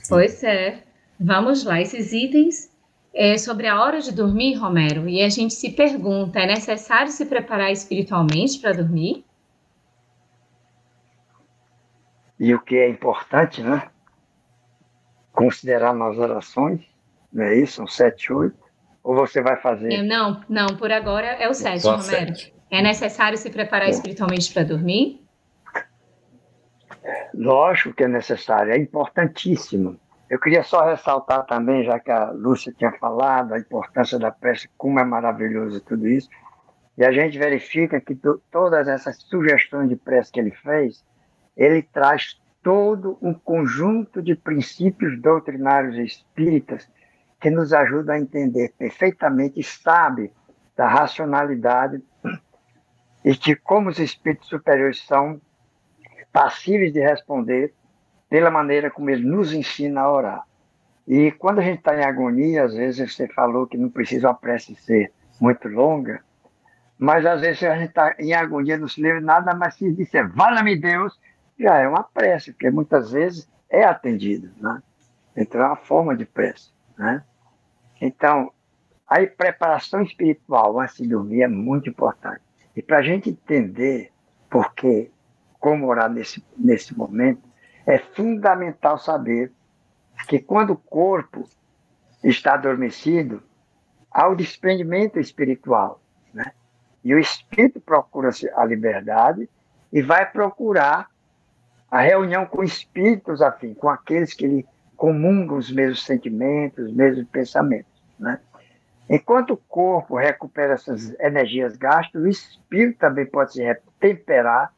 S3: Pois é. Vamos lá, esses itens é, sobre a hora de dormir, Romero, e a gente se pergunta: é necessário se preparar espiritualmente para dormir?
S4: E o que é importante, né? Considerar nas orações, não é isso? São sete, oito? Ou você vai fazer?
S3: É, não, não, por agora é o sete, Só Romero. Sete. É necessário se preparar é. espiritualmente para dormir?
S4: Lógico que é necessário, é importantíssimo. Eu queria só ressaltar também, já que a Lúcia tinha falado, a importância da prece, como é maravilhoso tudo isso. E a gente verifica que todas essas sugestões de prece que ele fez, ele traz todo um conjunto de princípios doutrinários espíritas que nos ajuda a entender perfeitamente sabe da racionalidade e de como os espíritos superiores são passíveis de responder pela maneira como ele nos ensina a orar. E quando a gente está em agonia, às vezes você falou que não precisa a prece ser muito longa, mas às vezes a gente está em agonia, não se lembra nada, mas se disser, vala-me Deus, já é uma prece, porque muitas vezes é atendido. Né? Então é uma forma de prece. Né? Então, a preparação espiritual antes de dormir é muito importante. E para a gente entender por que, como orar nesse, nesse momento, é fundamental saber que quando o corpo está adormecido, há o desprendimento espiritual. Né? E o espírito procura a liberdade e vai procurar a reunião com espíritos afins, com aqueles que lhe comungam os mesmos sentimentos, os mesmos pensamentos. Né? Enquanto o corpo recupera essas energias gastas, o espírito também pode se temperar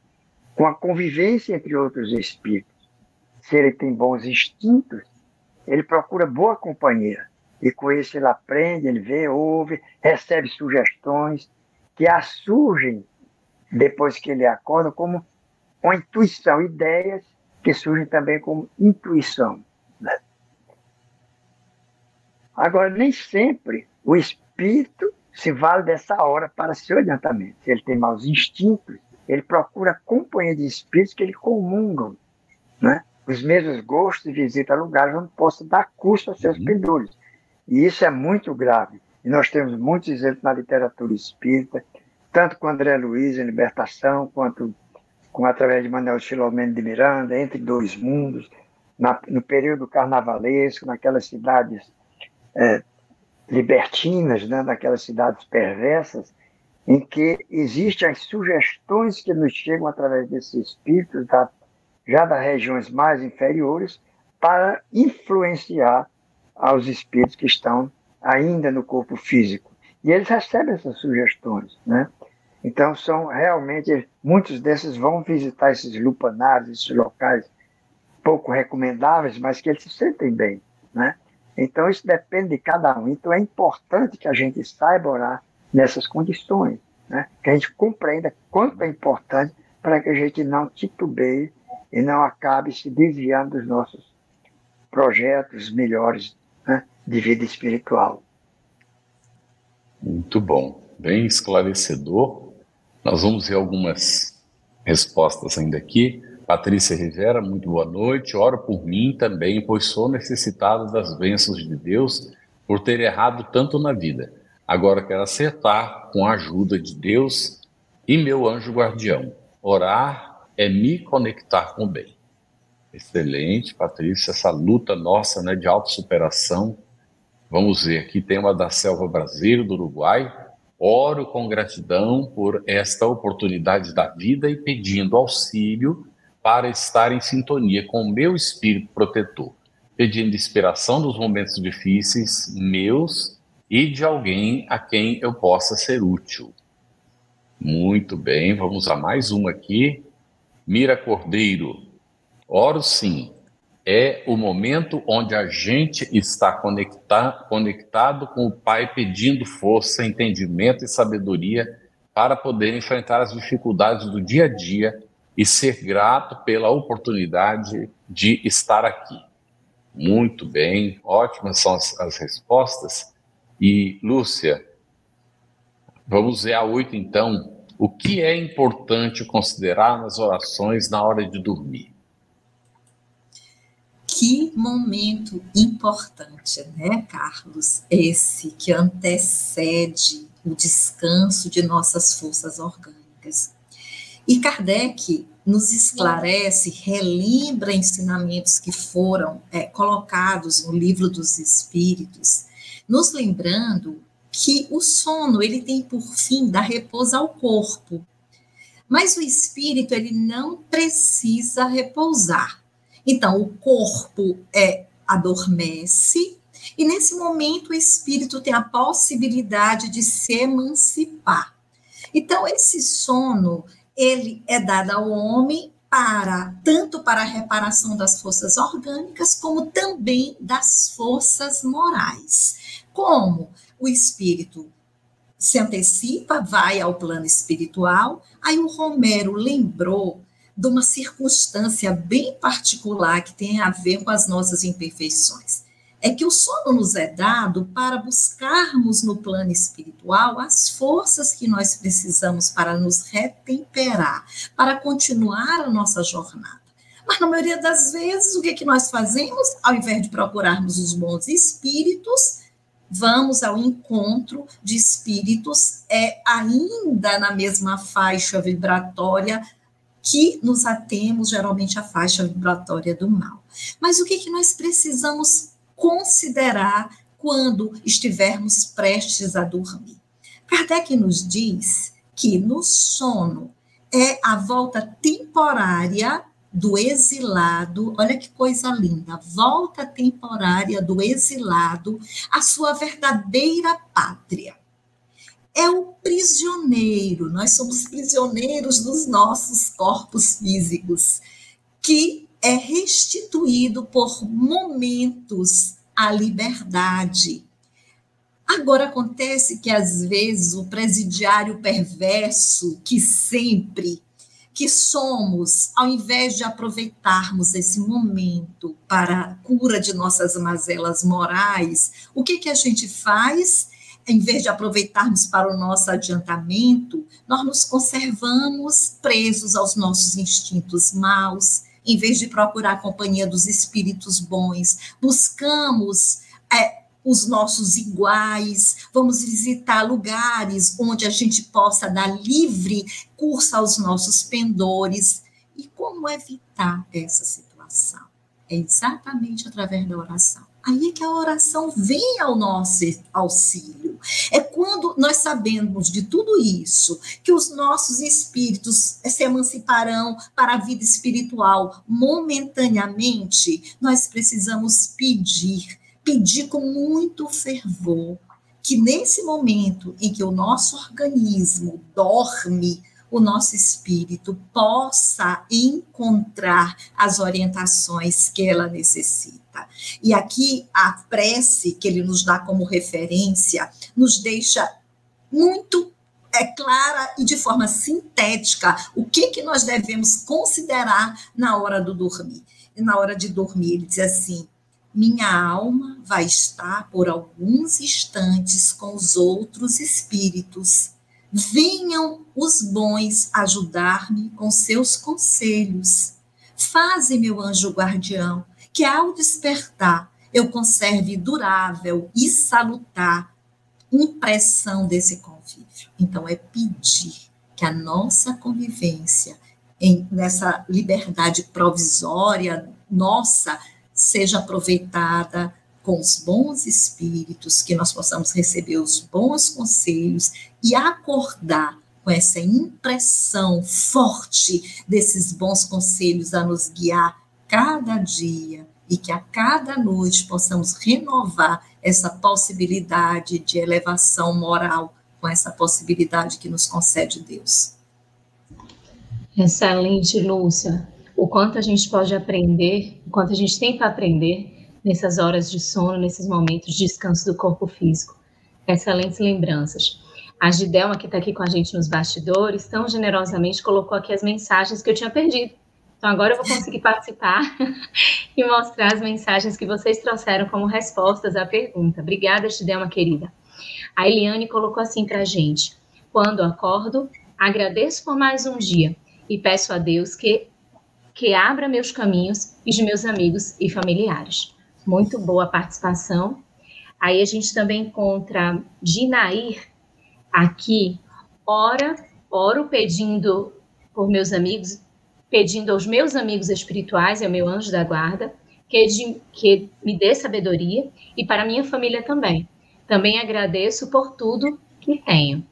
S4: com a convivência entre outros espíritos. Se ele tem bons instintos, ele procura boa companhia. E com isso ele aprende, ele vê, ouve, recebe sugestões que surgem depois que ele acorda como uma intuição, ideias que surgem também como intuição. Né? Agora, nem sempre o espírito se vale dessa hora para seu adiantamento. Se ele tem maus instintos, ele procura companhia de espíritos que ele comungam, né? Os mesmos gostos visita lugares onde possa dar custo aos seus uhum. pendores. E isso é muito grave. E nós temos muitos exemplos na literatura espírita, tanto com André Luiz em Libertação, quanto com através de Manuel Filomeno de Miranda, Entre Dois Mundos, na, no período carnavalesco, naquelas cidades é, libertinas, né, naquelas cidades perversas, em que existem as sugestões que nos chegam através desses espíritos, da, já das regiões mais inferiores, para influenciar aos espíritos que estão ainda no corpo físico. E eles recebem essas sugestões, né? Então, são realmente, muitos desses vão visitar esses lupanários, esses locais pouco recomendáveis, mas que eles se sentem bem, né? Então, isso depende de cada um. Então, é importante que a gente saiba orar nessas condições, né? Que a gente compreenda quanto é importante para que a gente não titubeie e não acabe se desviando dos nossos projetos melhores né, de vida espiritual.
S2: Muito bom, bem esclarecedor. Nós vamos ver algumas respostas ainda aqui. Patrícia Rivera, muito boa noite. Oro por mim também, pois sou necessitado das bênçãos de Deus por ter errado tanto na vida. Agora quero acertar com a ajuda de Deus e meu anjo guardião. Orar é me conectar com o bem. Excelente, Patrícia, essa luta nossa né, de autossuperação. Vamos ver, aqui tem uma da Selva Brasileira, do Uruguai. Oro com gratidão por esta oportunidade da vida e pedindo auxílio para estar em sintonia com o meu espírito protetor, pedindo inspiração nos momentos difíceis meus e de alguém a quem eu possa ser útil. Muito bem, vamos a mais uma aqui. Mira Cordeiro, Oro sim, é o momento onde a gente está conecta, conectado com o Pai, pedindo força, entendimento e sabedoria para poder enfrentar as dificuldades do dia a dia e ser grato pela oportunidade de estar aqui. Muito bem, ótimas são as, as respostas. E, Lúcia, vamos ver a oito então. O que é importante considerar nas orações na hora de dormir?
S5: Que momento importante, né, Carlos? Esse que antecede o descanso de nossas forças orgânicas. E Kardec nos esclarece, relembra ensinamentos que foram é, colocados no livro dos Espíritos, nos lembrando que o sono ele tem por fim dar repouso ao corpo, mas o espírito ele não precisa repousar. Então, o corpo é adormece e nesse momento o espírito tem a possibilidade de se emancipar. Então, esse sono, ele é dado ao homem para tanto para a reparação das forças orgânicas como também das forças morais. Como o espírito se antecipa, vai ao plano espiritual, aí o Romero lembrou de uma circunstância bem particular que tem a ver com as nossas imperfeições. É que o sono nos é dado para buscarmos no plano espiritual as forças que nós precisamos para nos retemperar, para continuar a nossa jornada. Mas na maioria das vezes, o que, é que nós fazemos? Ao invés de procurarmos os bons espíritos, vamos ao encontro de espíritos é ainda na mesma faixa vibratória que nos atemos geralmente à faixa vibratória do mal. Mas o que, que nós precisamos considerar quando estivermos prestes a dormir? Kardec nos diz que no sono é a volta temporária do exilado, olha que coisa linda, volta temporária do exilado à sua verdadeira pátria. É o prisioneiro, nós somos prisioneiros dos nossos corpos físicos, que é restituído por momentos à liberdade. Agora acontece que às vezes o presidiário perverso, que sempre que somos, ao invés de aproveitarmos esse momento para a cura de nossas mazelas morais, o que, que a gente faz? Em vez de aproveitarmos para o nosso adiantamento, nós nos conservamos presos aos nossos instintos maus, em vez de procurar a companhia dos espíritos bons, buscamos é, os nossos iguais, vamos visitar lugares onde a gente possa dar livre curso aos nossos pendores. E como evitar essa situação? É exatamente através da oração. Aí é que a oração vem ao nosso auxílio. É quando nós sabemos de tudo isso, que os nossos espíritos se emanciparão para a vida espiritual momentaneamente, nós precisamos pedir pedir com muito fervor que nesse momento em que o nosso organismo dorme, o nosso espírito possa encontrar as orientações que ela necessita. E aqui a prece que ele nos dá como referência nos deixa muito é clara e de forma sintética o que que nós devemos considerar na hora do dormir. E na hora de dormir, ele diz assim: minha alma vai estar por alguns instantes com os outros espíritos. Venham os bons ajudar-me com seus conselhos. Faze, meu anjo guardião, que ao despertar eu conserve durável e salutar impressão desse convívio. Então, é pedir que a nossa convivência, em, nessa liberdade provisória nossa, seja aproveitada com os bons espíritos, que nós possamos receber os bons conselhos e acordar com essa impressão forte desses bons conselhos a nos guiar cada dia e que a cada noite possamos renovar essa possibilidade de elevação moral com essa possibilidade que nos concede Deus.
S3: Excelente, Lúcia o quanto a gente pode aprender, o quanto a gente tem para aprender nessas horas de sono, nesses momentos de descanso do corpo físico. Excelentes lembranças. A Gidelma, que está aqui com a gente nos bastidores, tão generosamente colocou aqui as mensagens que eu tinha perdido. Então agora eu vou conseguir participar e mostrar as mensagens que vocês trouxeram como respostas à pergunta. Obrigada, Gidelma querida. A Eliane colocou assim para a gente: quando acordo, agradeço por mais um dia e peço a Deus que que abra meus caminhos e de meus amigos e familiares. Muito boa participação. Aí a gente também encontra Dinair aqui, ora, oro pedindo por meus amigos, pedindo aos meus amigos espirituais, é o meu anjo da guarda, que, de, que me dê sabedoria e para minha família também. Também agradeço por tudo que tenho.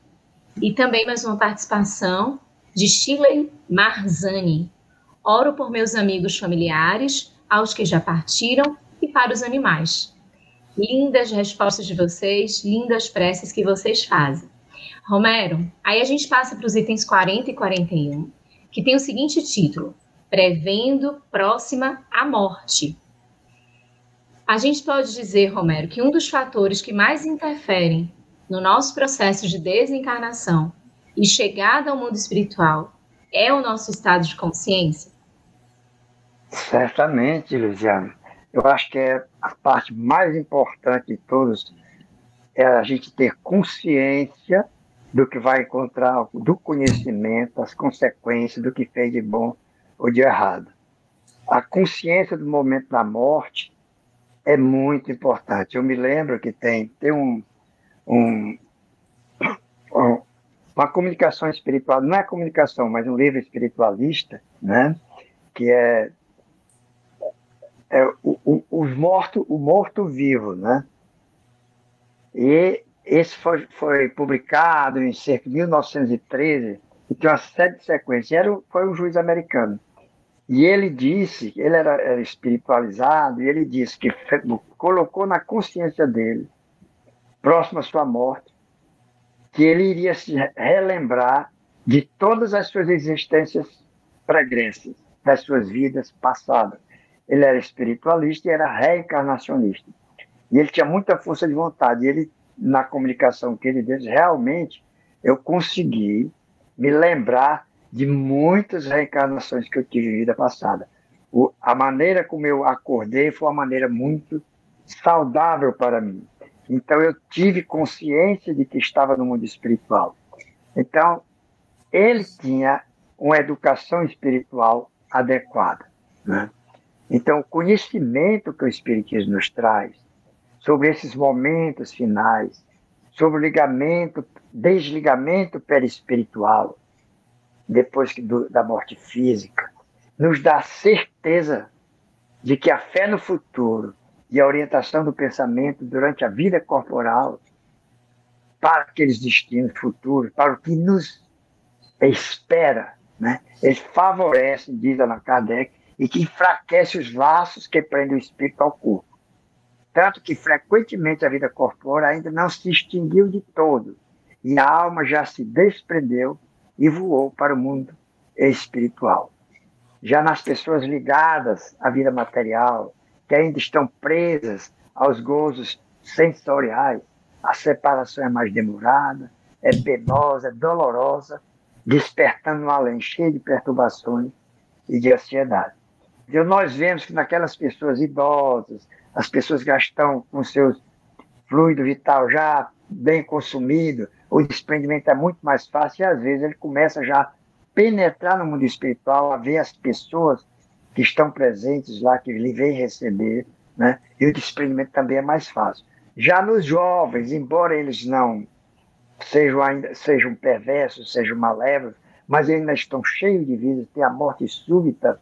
S3: E também mais uma participação de Shirley Marzani, Oro por meus amigos familiares, aos que já partiram e para os animais. Lindas respostas de vocês, lindas preces que vocês fazem. Romero, aí a gente passa para os itens 40 e 41, que tem o seguinte título: Prevendo próxima à morte. A gente pode dizer, Romero, que um dos fatores que mais interferem no nosso processo de desencarnação e chegada ao mundo espiritual é o nosso estado de consciência?
S4: Certamente, Luciano. Eu acho que é a parte mais importante de todos é a gente ter consciência do que vai encontrar, do conhecimento, as consequências do que fez de bom ou de errado. A consciência do momento da morte é muito importante. Eu me lembro que tem, tem um, um, uma comunicação espiritual, não é comunicação, mas um livro espiritualista, né? que é é, o, o, os morto, o morto-vivo, né? E esse foi, foi publicado em cerca de 1913 e tem uma série de sequências. Era, foi um juiz americano. E ele disse, ele era, era espiritualizado, e ele disse que colocou na consciência dele, próximo à sua morte, que ele iria se relembrar de todas as suas existências pregressas, das suas vidas passadas. Ele era espiritualista e era reencarnacionista. E ele tinha muita força de vontade. E ele, na comunicação que ele deu, realmente eu consegui me lembrar de muitas reencarnações que eu tive em vida passada. O, a maneira como eu acordei foi uma maneira muito saudável para mim. Então eu tive consciência de que estava no mundo espiritual. Então ele tinha uma educação espiritual adequada. Né? Então o conhecimento que o Espiritismo nos traz sobre esses momentos finais, sobre o ligamento, desligamento perispiritual, depois do, da morte física, nos dá certeza de que a fé no futuro e a orientação do pensamento durante a vida corporal para aqueles destinos futuros, para o que nos espera, né? Ele favorece, diz Allan Kardec, e que enfraquece os laços que prendem o espírito ao corpo. Tanto que frequentemente a vida corpórea ainda não se extinguiu de todo, e a alma já se desprendeu e voou para o mundo espiritual. Já nas pessoas ligadas à vida material, que ainda estão presas aos gozos sensoriais, a separação é mais demorada, é penosa, é dolorosa, despertando um além cheio de perturbações e de ansiedade. Então, nós vemos que naquelas pessoas idosas, as pessoas que já estão com seus fluido vital já bem consumido, o desprendimento é muito mais fácil e às vezes ele começa já a penetrar no mundo espiritual, a ver as pessoas que estão presentes lá, que lhe vêm receber, né? e o desprendimento também é mais fácil. Já nos jovens, embora eles não sejam ainda sejam perversos, sejam malévolos, mas eles ainda estão cheios de vida, tem a morte súbita,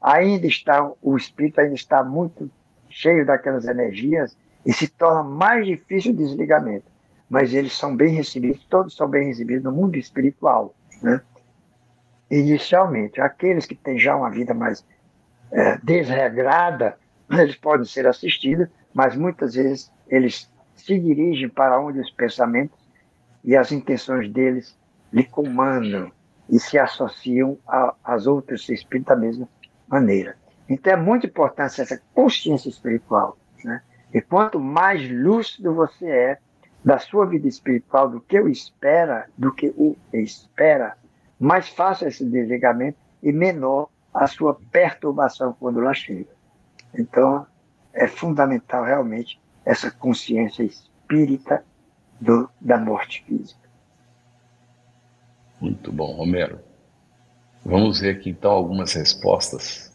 S4: ainda está o espírito ainda está muito cheio daquelas energias e se torna mais difícil o desligamento mas eles são bem recebidos, todos são bem recebidos no mundo espiritual. Né? Inicialmente, aqueles que têm já uma vida mais é, desregrada, eles podem ser assistidos, mas muitas vezes eles se dirigem para onde os pensamentos e as intenções deles lhe comandam e se associam às outras espíritos da mesma maneira. Então é muito importante essa consciência espiritual. Né? E quanto mais lúcido você é, da sua vida espiritual do que o espera, do que o espera, mais fácil esse desligamento e menor a sua perturbação quando lá chega. Então, é fundamental realmente essa consciência espírita do, da morte física.
S2: Muito bom, Romero. Vamos ver aqui então algumas respostas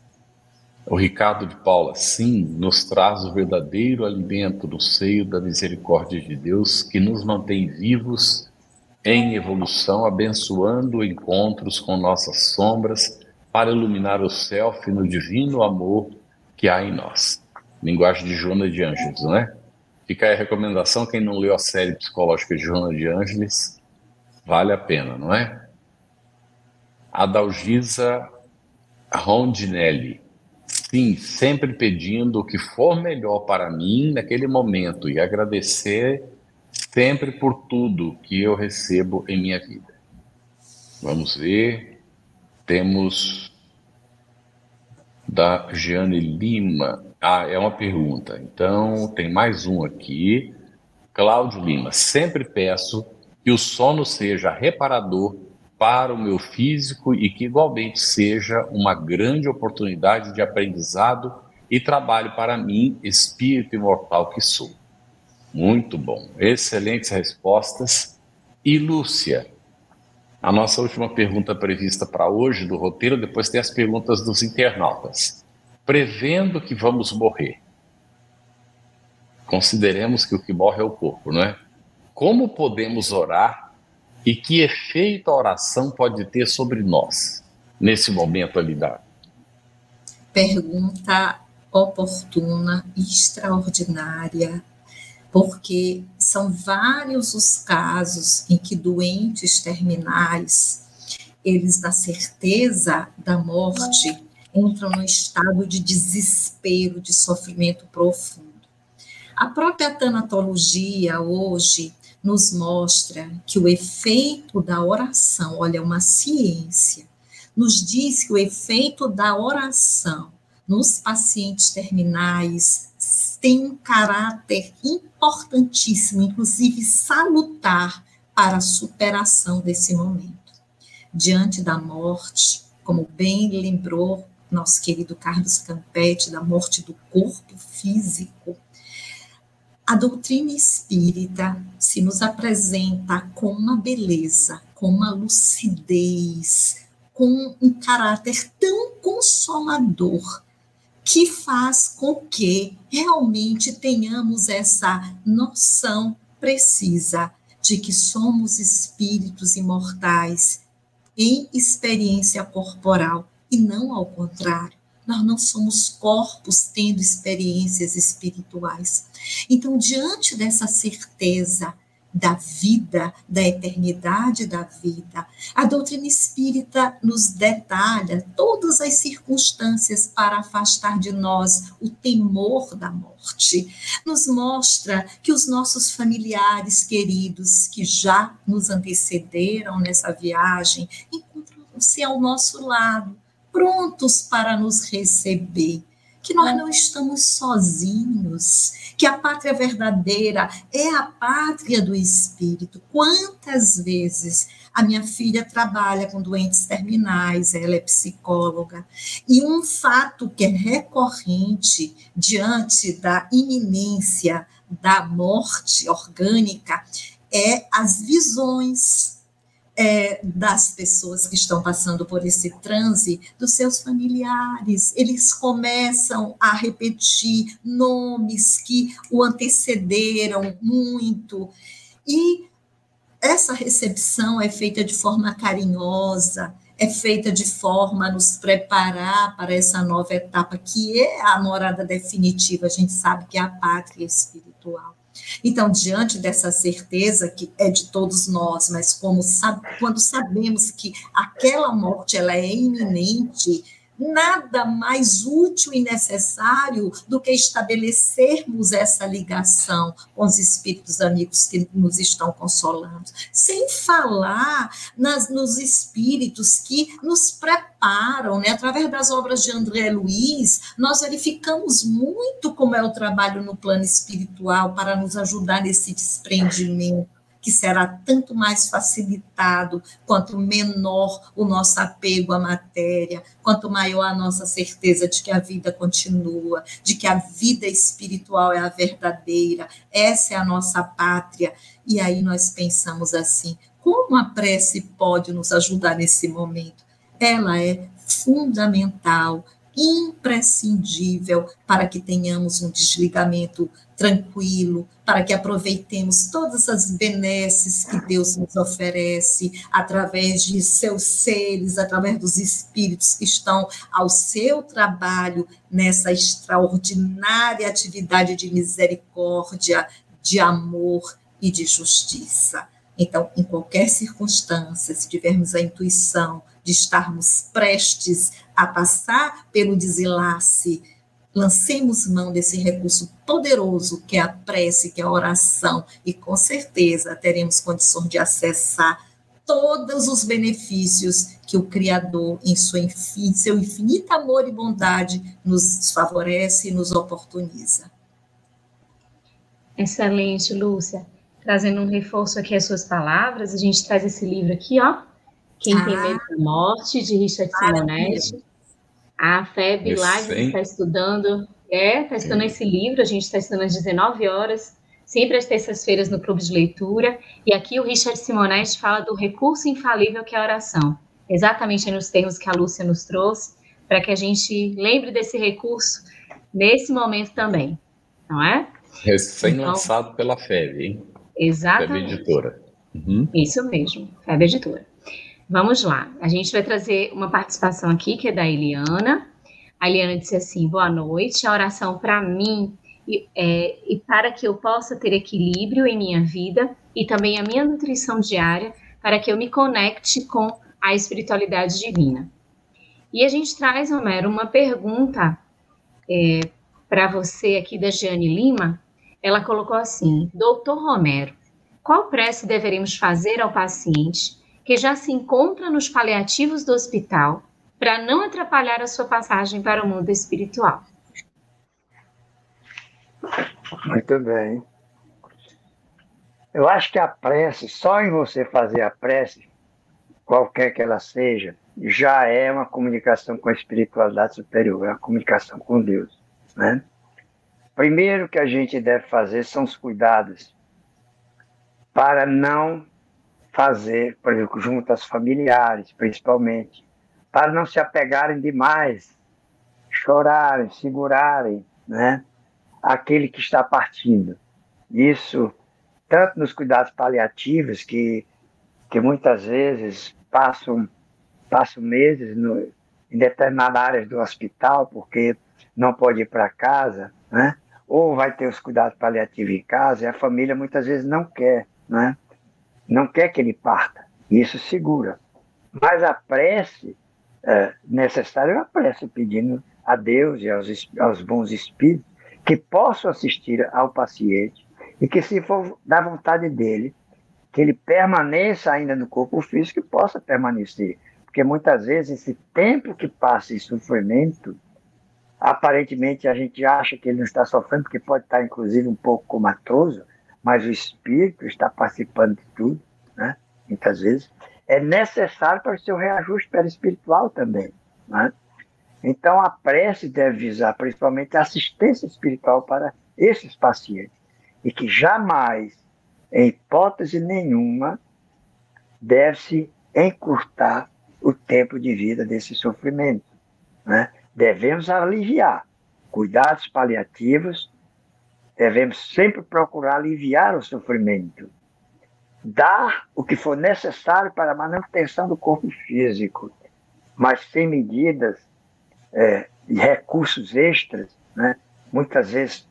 S2: o Ricardo de Paula, sim, nos traz o verdadeiro alimento do seio da misericórdia de Deus que nos mantém vivos em evolução, abençoando encontros com nossas sombras para iluminar o self no divino amor que há em nós. Linguagem de Joana de Ângeles, não é? Fica aí a recomendação, quem não leu a série psicológica de Joana de Ângeles, vale a pena, não é? Adalgisa Rondinelli, Sim, sempre pedindo o que for melhor para mim naquele momento e agradecer sempre por tudo que eu recebo em minha vida. Vamos ver. Temos da Jeane Lima. Ah, é uma pergunta. Então, tem mais um aqui. Cláudio Lima. Sempre peço que o sono seja reparador para o meu físico e que igualmente seja uma grande oportunidade de aprendizado e trabalho para mim, espírito imortal que sou. Muito bom, excelentes respostas. E Lúcia, a nossa última pergunta prevista para hoje do roteiro, depois tem as perguntas dos internautas. Prevendo que vamos morrer, consideremos que o que morre é o corpo, não é? Como podemos orar e que efeito a oração pode ter sobre nós nesse momento ali da
S5: pergunta oportuna, extraordinária, porque são vários os casos em que doentes terminais, eles na certeza da morte, entram num estado de desespero, de sofrimento profundo. A própria tanatologia hoje nos mostra que o efeito da oração, olha, uma ciência, nos diz que o efeito da oração nos pacientes terminais tem um caráter importantíssimo, inclusive salutar para a superação desse momento. Diante da morte, como bem lembrou nosso querido Carlos Campetti, da morte do corpo físico, a doutrina espírita se nos apresenta com uma beleza, com uma lucidez, com um caráter tão consolador que faz com que realmente tenhamos essa noção precisa de que somos espíritos imortais em experiência corporal e não ao contrário. Nós não somos corpos tendo experiências espirituais. Então, diante dessa certeza da vida, da eternidade da vida, a doutrina espírita nos detalha todas as circunstâncias para afastar de nós o temor da morte. Nos mostra que os nossos familiares queridos que já nos antecederam nessa viagem encontram-se ao nosso lado prontos para nos receber, que nós não estamos sozinhos, que a pátria verdadeira é a pátria do espírito. Quantas vezes a minha filha trabalha com doentes terminais, ela é psicóloga, e um fato que é recorrente diante da iminência da morte orgânica é as visões é, das pessoas que estão passando por esse transe, dos seus familiares. Eles começam a repetir nomes que o antecederam muito. E essa recepção é feita de forma carinhosa, é feita de forma a nos preparar para essa nova etapa, que é a morada definitiva, a gente sabe que é a pátria espiritual. Então, diante dessa certeza que é de todos nós, mas como quando sabemos que aquela morte ela é iminente, nada mais útil e necessário do que estabelecermos essa ligação com os espíritos amigos que nos estão consolando, sem falar nas, nos espíritos que nos preparam, né? através das obras de André Luiz, nós verificamos muito como é o trabalho no plano espiritual para nos ajudar nesse desprendimento que será tanto mais facilitado quanto menor o nosso apego à matéria, quanto maior a nossa certeza de que a vida continua, de que a vida espiritual é a verdadeira, essa é a nossa pátria. E aí nós pensamos assim: como a prece pode nos ajudar nesse momento? Ela é fundamental, imprescindível para que tenhamos um desligamento tranquilo, para que aproveitemos todas as benesses que Deus nos oferece através de seus seres, através dos espíritos que estão ao seu trabalho nessa extraordinária atividade de misericórdia, de amor e de justiça. Então, em qualquer circunstância, se tivermos a intuição de estarmos prestes a passar pelo desenlace lancemos mão desse recurso poderoso que é a prece, que é a oração, e com certeza teremos condições de acessar todos os benefícios que o Criador, em seu infinito amor e bondade, nos favorece e nos oportuniza.
S3: Excelente, Lúcia. Trazendo um reforço aqui às suas palavras, a gente traz esse livro aqui, ó, Quem ah, Tem Medo da Morte, de Richard Simonetti. A FEB lá, a gente está estudando, é, está estudando é. esse livro, a gente está estudando às 19 horas, sempre às terças-feiras no clube de leitura, e aqui o Richard Simonetti fala do recurso infalível que é a oração, exatamente nos termos que a Lúcia nos trouxe, para que a gente lembre desse recurso nesse momento também, não é?
S2: Recém-lançado então, pela FEB, hein?
S3: Exatamente.
S2: FEB Editora.
S3: Uhum. Isso mesmo, FEB Editora. Vamos lá, a gente vai trazer uma participação aqui que é da Eliana. A Eliana disse assim: boa noite, a oração para mim e, é, e para que eu possa ter equilíbrio em minha vida e também a minha nutrição diária para que eu me conecte com a espiritualidade divina. E a gente traz, Romero, uma pergunta é, para você aqui da Giane Lima. Ela colocou assim: Doutor Romero, qual prece deveremos fazer ao paciente que já se encontra nos paliativos do hospital para não atrapalhar a sua passagem para o mundo espiritual?
S4: Muito bem. Eu acho que a prece, só em você fazer a prece, qualquer que ela seja, já é uma comunicação com a espiritualidade superior, é uma comunicação com Deus, né? Primeiro que a gente deve fazer são os cuidados para não fazer, por exemplo, juntas familiares, principalmente, para não se apegarem demais, chorarem, segurarem, né? Aquele que está partindo. Isso, tanto nos cuidados paliativos, que, que muitas vezes passam, passam meses no, em determinadas áreas do hospital, porque não pode ir para casa, né? ou vai ter os cuidados paliativos em casa, e a família muitas vezes não quer, né? Não quer que ele parta. Isso segura. Mas a prece é, necessária é uma prece pedindo a Deus e aos, aos bons espíritos que possam assistir ao paciente e que, se for da vontade dele, que ele permaneça ainda no corpo físico e possa permanecer. Porque muitas vezes esse tempo que passa em sofrimento, aparentemente a gente acha que ele não está sofrendo, porque pode estar inclusive um pouco comatoso, mas o espírito está participando de tudo, né? muitas vezes é necessário para o seu reajuste perispiritual também. Né? Então, a prece deve visar principalmente a assistência espiritual para esses pacientes e que jamais, em hipótese nenhuma, deve-se encurtar o tempo de vida desse sofrimento. Né? Devemos aliviar. Cuidados paliativos, devemos sempre procurar aliviar o sofrimento dar o que for necessário para a manutenção do corpo físico, mas sem medidas é, e recursos extras, né? muitas vezes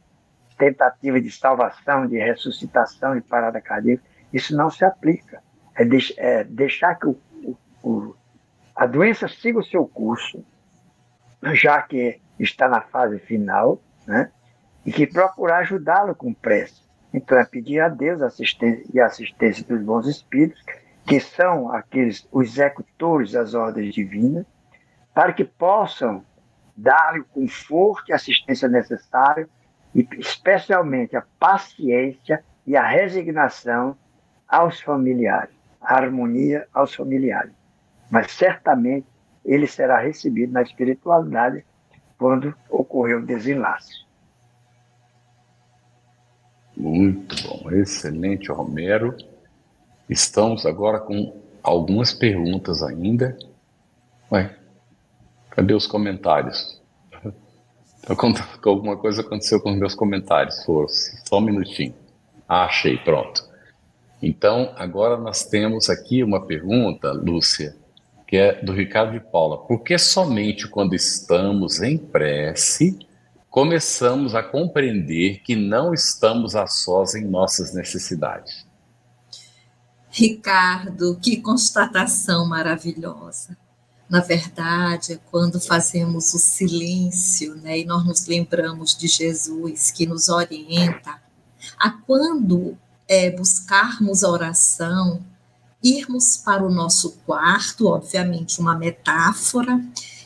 S4: tentativa de salvação, de ressuscitação de parada cardíaca, isso não se aplica. É, de, é deixar que o, o, a doença siga o seu curso, já que está na fase final, né? E que procurar ajudá-lo com prece. Então é pedir a Deus assistência e assistência dos bons espíritos, que são aqueles os executores das ordens divinas, para que possam dar o conforto e assistência necessária e especialmente a paciência e a resignação aos familiares, a harmonia aos familiares. Mas certamente ele será recebido na espiritualidade quando ocorrer o desenlace.
S2: Muito bom, excelente, Romero. Estamos agora com algumas perguntas ainda. Ué, cadê os comentários? Alguma coisa aconteceu com os meus comentários, força. Só um minutinho. Ah, achei, pronto. Então, agora nós temos aqui uma pergunta, Lúcia, que é do Ricardo de Paula. Por que somente quando estamos em prece começamos a compreender que não estamos a sós em nossas necessidades.
S5: Ricardo, que constatação maravilhosa. Na verdade, é quando fazemos o silêncio, né, e nós nos lembramos de Jesus que nos orienta a quando é, buscarmos a oração, irmos para o nosso quarto, obviamente uma metáfora,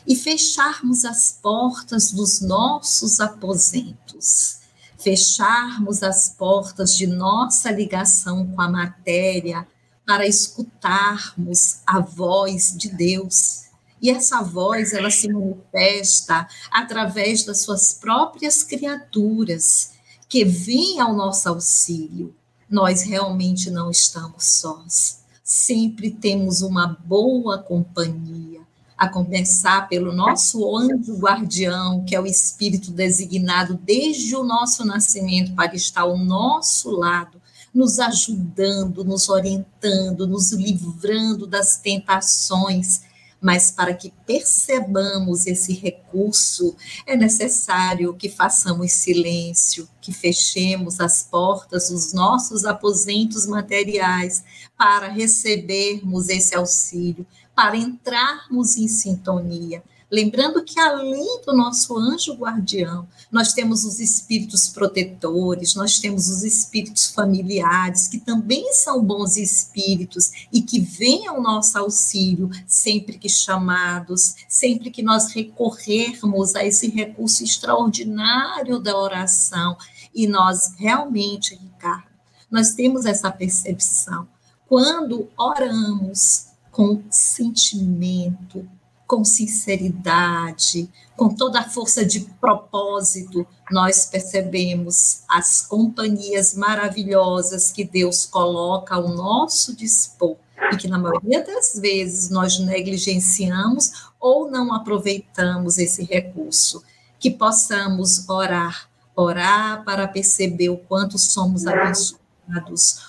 S5: e fecharmos as portas dos nossos aposentos, fecharmos as portas de nossa ligação com a matéria para escutarmos a voz de Deus. E essa voz, ela se manifesta através das suas próprias criaturas, que vêm ao nosso auxílio. Nós realmente não estamos sós. Sempre temos uma boa companhia a começar pelo nosso anjo guardião, que é o espírito designado desde o nosso nascimento para estar ao nosso lado, nos ajudando, nos orientando, nos livrando das tentações. Mas para que percebamos esse recurso, é necessário que façamos silêncio, que fechemos as portas dos nossos aposentos materiais para recebermos esse auxílio, para entrarmos em sintonia, Lembrando que além do nosso anjo guardião, nós temos os espíritos protetores, nós temos os espíritos familiares, que também são bons espíritos e que vêm ao nosso auxílio sempre que chamados, sempre que nós recorrermos a esse recurso extraordinário da oração. E nós realmente, Ricardo, nós temos essa percepção. Quando oramos com sentimento, com sinceridade, com toda a força de propósito, nós percebemos as companhias maravilhosas que Deus coloca ao nosso dispor e que, na maioria das vezes, nós negligenciamos ou não aproveitamos esse recurso. Que possamos orar, orar para perceber o quanto somos abençoados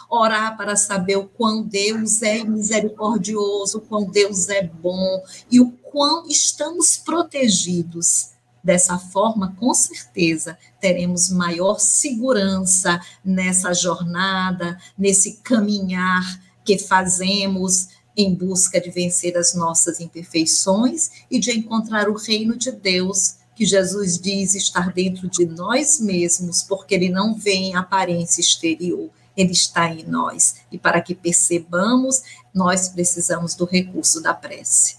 S5: orar para saber o quão Deus é misericordioso, o quão Deus é bom e o quão estamos protegidos. Dessa forma, com certeza, teremos maior segurança nessa jornada, nesse caminhar que fazemos em busca de vencer as nossas imperfeições e de encontrar o reino de Deus que Jesus diz estar dentro de nós mesmos, porque ele não vem em aparência exterior, ele está em nós. E para que percebamos, nós precisamos do recurso da prece.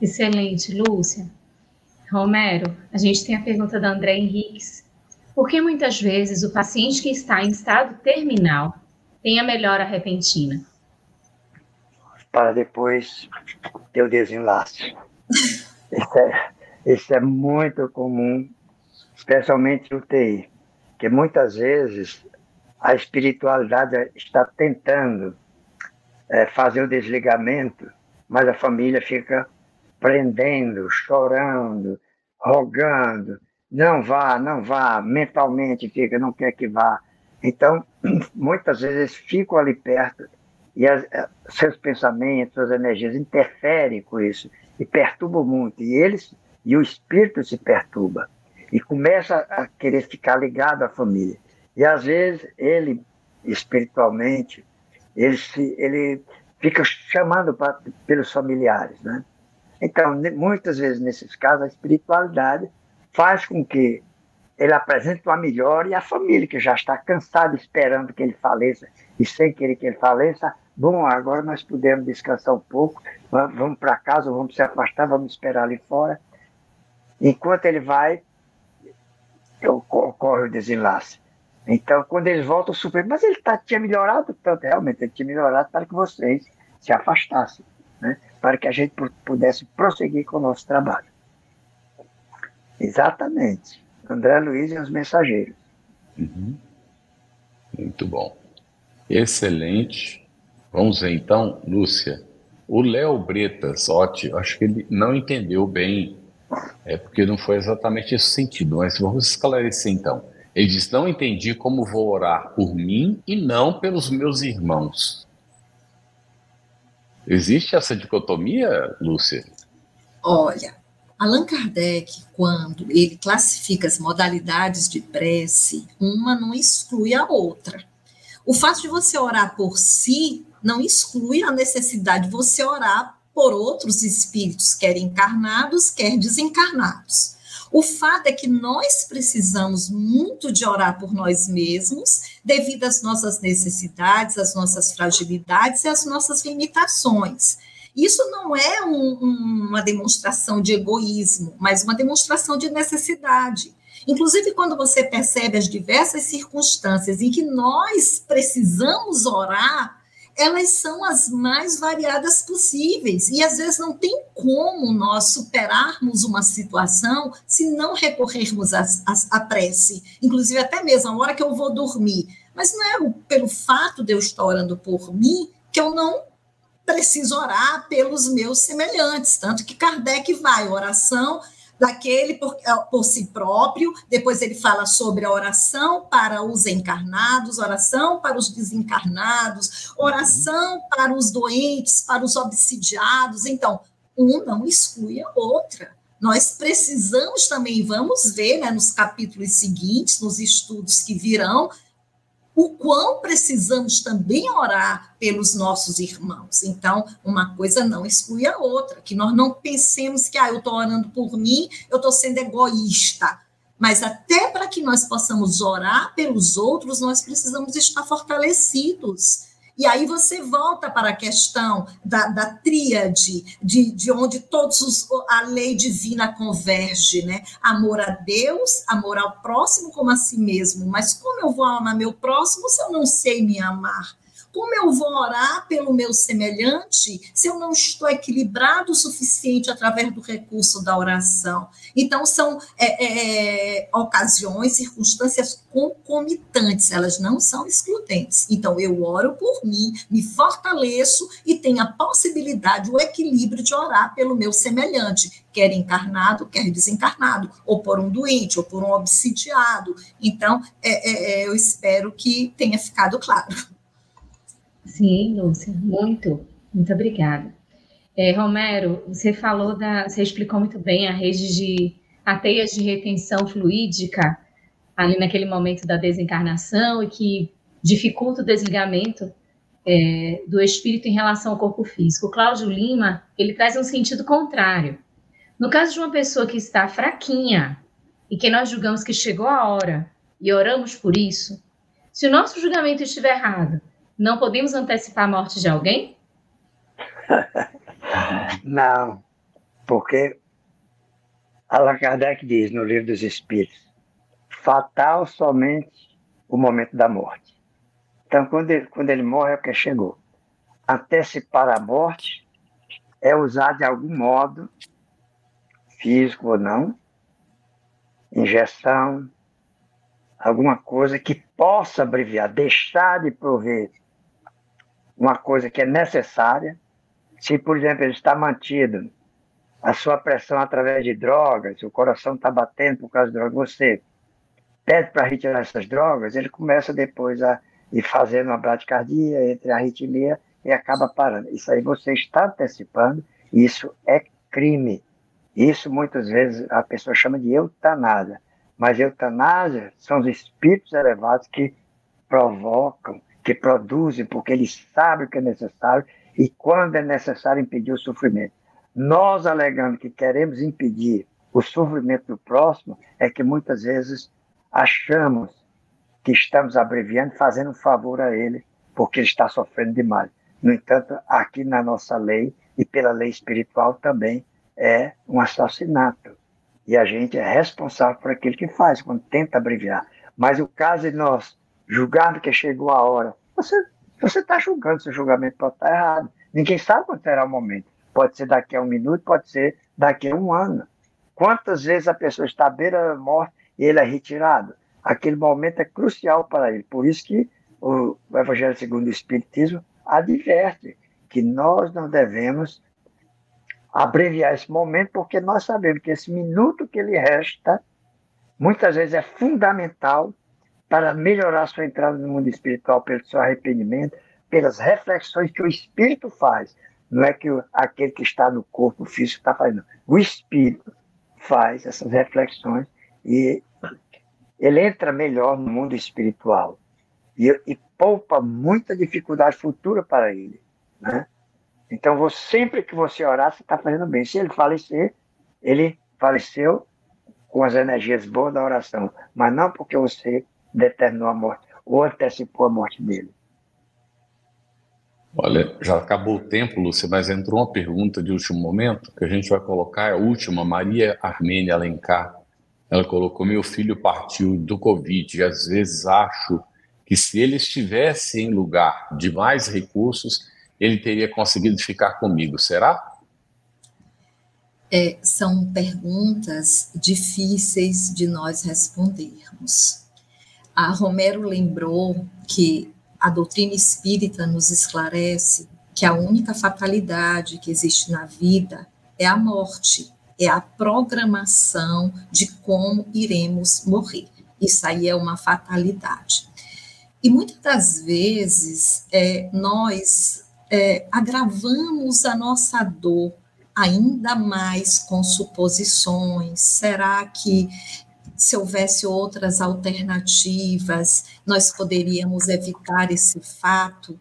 S3: Excelente, Lúcia. Romero, a gente tem a pergunta da André Henriques. Por que muitas vezes o paciente que está em estado terminal tem a melhora repentina?
S4: Para depois ter o desenlace. Isso é, isso é muito comum, especialmente no TI que muitas vezes a espiritualidade está tentando é, fazer o desligamento, mas a família fica prendendo, chorando, rogando, não vá, não vá, mentalmente fica, não quer que vá. Então, muitas vezes ficam ali perto e as, eh, seus pensamentos, suas energias interferem com isso e perturbam muito. E eles e o espírito se perturba e começa a querer ficar ligado à família. E às vezes ele, espiritualmente, ele, se, ele fica chamando pra, pelos familiares. Né? Então, muitas vezes nesses casos, a espiritualidade faz com que ele apresente uma melhora e a família, que já está cansada esperando que ele faleça e sem querer que ele faleça, bom, agora nós podemos descansar um pouco, vamos para casa, vamos se afastar, vamos esperar ali fora. Enquanto ele vai, ocorre o desenlace. Então, quando eles voltam, o Supremo, mas ele tá, tinha melhorado tanto, realmente, ele tinha melhorado para que vocês se afastassem, né? para que a gente pudesse prosseguir com o nosso trabalho. Exatamente. André Luiz e os mensageiros.
S2: Uhum. Muito bom. Excelente. Vamos ver então, Lúcia. O Léo Bretas, ótimo, acho que ele não entendeu bem é porque não foi exatamente esse sentido, mas vamos esclarecer então. Ele diz: Não entendi como vou orar por mim e não pelos meus irmãos. Existe essa dicotomia, Lúcia?
S5: Olha, Allan Kardec, quando ele classifica as modalidades de prece, uma não exclui a outra. O fato de você orar por si não exclui a necessidade de você orar por outros espíritos, quer encarnados, quer desencarnados. O fato é que nós precisamos muito de orar por nós mesmos, devido às nossas necessidades, às nossas fragilidades e às nossas limitações. Isso não é um, uma demonstração de egoísmo, mas uma demonstração de necessidade. Inclusive, quando você percebe as diversas circunstâncias em que nós precisamos orar, elas são as mais variadas possíveis. E às vezes não tem como nós superarmos uma situação se não recorrermos à prece. Inclusive, até mesmo a hora que eu vou dormir. Mas não é pelo fato de eu estar orando por mim que eu não preciso orar pelos meus semelhantes. Tanto que Kardec vai, oração daquele por, é, por si próprio, depois ele fala sobre a oração para os encarnados, oração para os desencarnados, oração para os doentes, para os obsidiados. Então, um não exclui a outra. Nós precisamos também, vamos ver né, nos capítulos seguintes, nos estudos que virão, o quão precisamos também orar pelos nossos irmãos. Então, uma coisa não exclui a outra, que nós não pensemos que ah, eu estou orando por mim, eu estou sendo egoísta. Mas até para que nós possamos orar pelos outros, nós precisamos estar fortalecidos. E aí você volta para a questão da, da tríade, de, de onde todos os, a lei divina converge, né? Amor a Deus, amor ao próximo como a si mesmo. Mas como eu vou amar meu próximo se eu não sei me amar? Como eu vou orar pelo meu semelhante se eu não estou equilibrado o suficiente através do recurso da oração? Então, são é, é, ocasiões, circunstâncias concomitantes, elas não são excludentes. Então, eu oro por mim, me fortaleço e tenho a possibilidade, o equilíbrio de orar pelo meu semelhante, quer encarnado, quer desencarnado, ou por um doente, ou por um obsidiado. Então, é, é, é eu espero que tenha ficado claro.
S3: Sim, Lúcia, muito, muito obrigada. É, Romero, você falou da, você explicou muito bem a rede de a teias de retenção fluídica ali naquele momento da desencarnação e que dificulta o desligamento é, do espírito em relação ao corpo físico. O Cláudio Lima, ele traz um sentido contrário. No caso de uma pessoa que está fraquinha e que nós julgamos que chegou a hora e oramos por isso, se o nosso julgamento estiver errado, não podemos antecipar a morte de alguém?
S4: Não, porque Allan Kardec diz no Livro dos Espíritos: fatal somente o momento da morte. Então, quando ele, quando ele morre, é o que chegou. Antecipar a morte é usar de algum modo, físico ou não, injeção, alguma coisa que possa abreviar, deixar de prover uma coisa que é necessária. Se, por exemplo, ele está mantido a sua pressão através de drogas, o coração está batendo por causa de drogas, você pede para retirar essas drogas, ele começa depois a ir fazendo uma bradicardia, entre a arritmia e acaba parando. Isso aí você está antecipando, isso é crime. Isso muitas vezes a pessoa chama de eutanásia. Mas eutanásia são os espíritos elevados que provocam que produzem porque eles sabem que é necessário e quando é necessário impedir o sofrimento. Nós alegando que queremos impedir o sofrimento do próximo é que muitas vezes achamos que estamos abreviando, fazendo um favor a ele, porque ele está sofrendo demais. No entanto, aqui na nossa lei e pela lei espiritual também é um assassinato. E a gente é responsável por aquilo que faz, quando tenta abreviar. Mas o caso de nós julgado que chegou a hora. Você você está julgando, seu julgamento pode estar errado. Ninguém sabe quando será o momento. Pode ser daqui a um minuto, pode ser daqui a um ano. Quantas vezes a pessoa está à beira da morte e ele é retirado? Aquele momento é crucial para ele. Por isso que o Evangelho segundo o Espiritismo adverte que nós não devemos abreviar esse momento, porque nós sabemos que esse minuto que ele resta, muitas vezes é fundamental para melhorar sua entrada no mundo espiritual pelo seu arrependimento, pelas reflexões que o espírito faz. Não é que aquele que está no corpo físico está fazendo. O espírito faz essas reflexões e ele entra melhor no mundo espiritual e, e poupa muita dificuldade futura para ele. Né? Então, você, sempre que você orar, você está fazendo bem. Se ele falecer, ele faleceu com as energias boas da oração, mas não porque você determinou a morte, ou antecipou a morte dele.
S2: Olha, já acabou o tempo, Lúcia, mas entrou uma pergunta de último momento que a gente vai colocar, é a última, Maria Armênia Alencar. Ela colocou: Meu filho partiu do Covid e às vezes acho que se ele estivesse em lugar de mais recursos, ele teria conseguido ficar comigo. Será?
S5: É, são perguntas difíceis de nós respondermos. A Romero lembrou que a doutrina espírita nos esclarece que a única fatalidade que existe na vida é a morte, é a programação de como iremos morrer. Isso aí é uma fatalidade. E muitas das vezes é, nós é, agravamos a nossa dor ainda mais com suposições. Será que se houvesse outras alternativas, nós poderíamos evitar esse fato.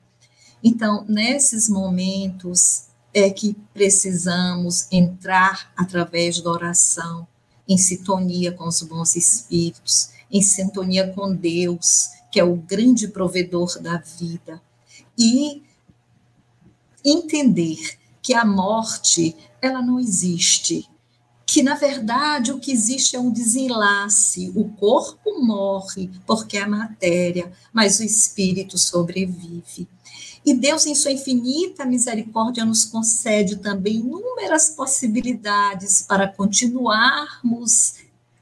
S5: Então, nesses momentos é que precisamos entrar através da oração em sintonia com os bons espíritos, em sintonia com Deus, que é o grande provedor da vida, e entender que a morte ela não existe, que na verdade o que existe é um desenlace, o corpo morre porque é matéria, mas o espírito sobrevive. E Deus, em sua infinita misericórdia, nos concede também inúmeras possibilidades para continuarmos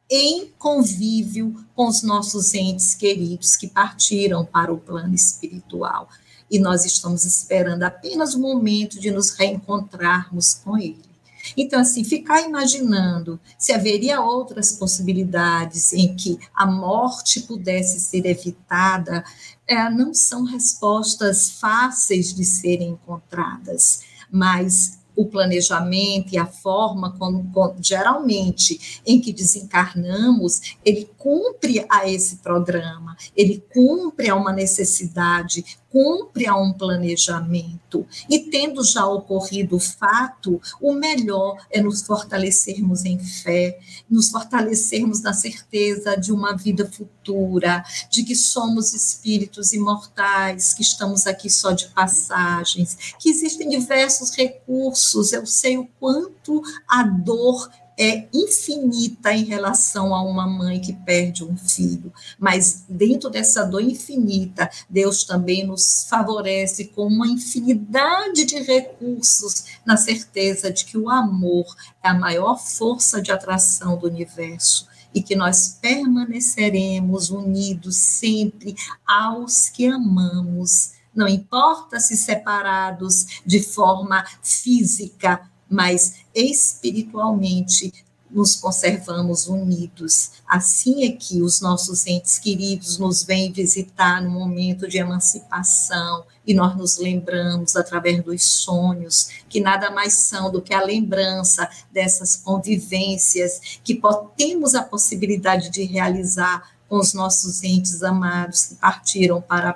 S5: em convívio com os nossos entes queridos que partiram para o plano espiritual. E nós estamos esperando apenas o momento de nos reencontrarmos com Ele. Então, assim, ficar imaginando se haveria outras possibilidades em que a morte pudesse ser evitada, é, não são respostas fáceis de serem encontradas, mas o planejamento e a forma como, como, geralmente em que desencarnamos, ele cumpre a esse programa, ele cumpre a uma necessidade, cumpre a um planejamento. E tendo já ocorrido o fato, o melhor é nos fortalecermos em fé, nos fortalecermos na certeza de uma vida futura, de que somos espíritos imortais, que estamos aqui só de passagens, que existem diversos recursos. Eu sei o quanto a dor é infinita em relação a uma mãe que perde um filho, mas dentro dessa dor infinita, Deus também nos favorece com uma infinidade de recursos, na certeza de que o amor é a maior força de atração do universo e que nós permaneceremos unidos sempre aos que amamos. Não importa se separados de forma física, mas espiritualmente nos conservamos unidos. Assim é que os nossos entes queridos nos vêm visitar no momento de emancipação e nós nos lembramos através dos sonhos, que nada mais são do que a lembrança dessas convivências que temos a possibilidade de realizar com os nossos entes amados que partiram para a,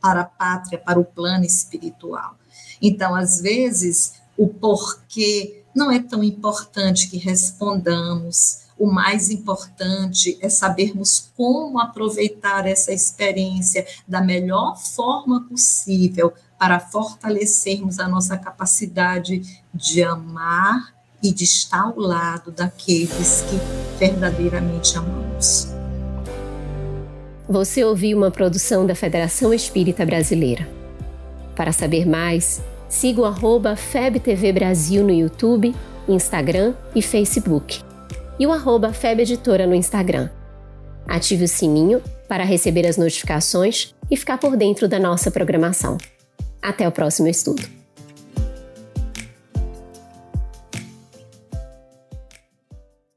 S5: para a pátria, para o plano espiritual. Então, às vezes, o porquê não é tão importante que respondamos. O mais importante é sabermos como aproveitar essa experiência da melhor forma possível para fortalecermos a nossa capacidade de amar e de estar ao lado daqueles que verdadeiramente amamos.
S1: Você ouviu uma produção da Federação Espírita Brasileira. Para saber mais, Siga o arroba FebTV Brasil no YouTube, Instagram e Facebook. E o arroba FebEditora no Instagram. Ative o sininho para receber as notificações e ficar por dentro da nossa programação. Até o próximo estudo!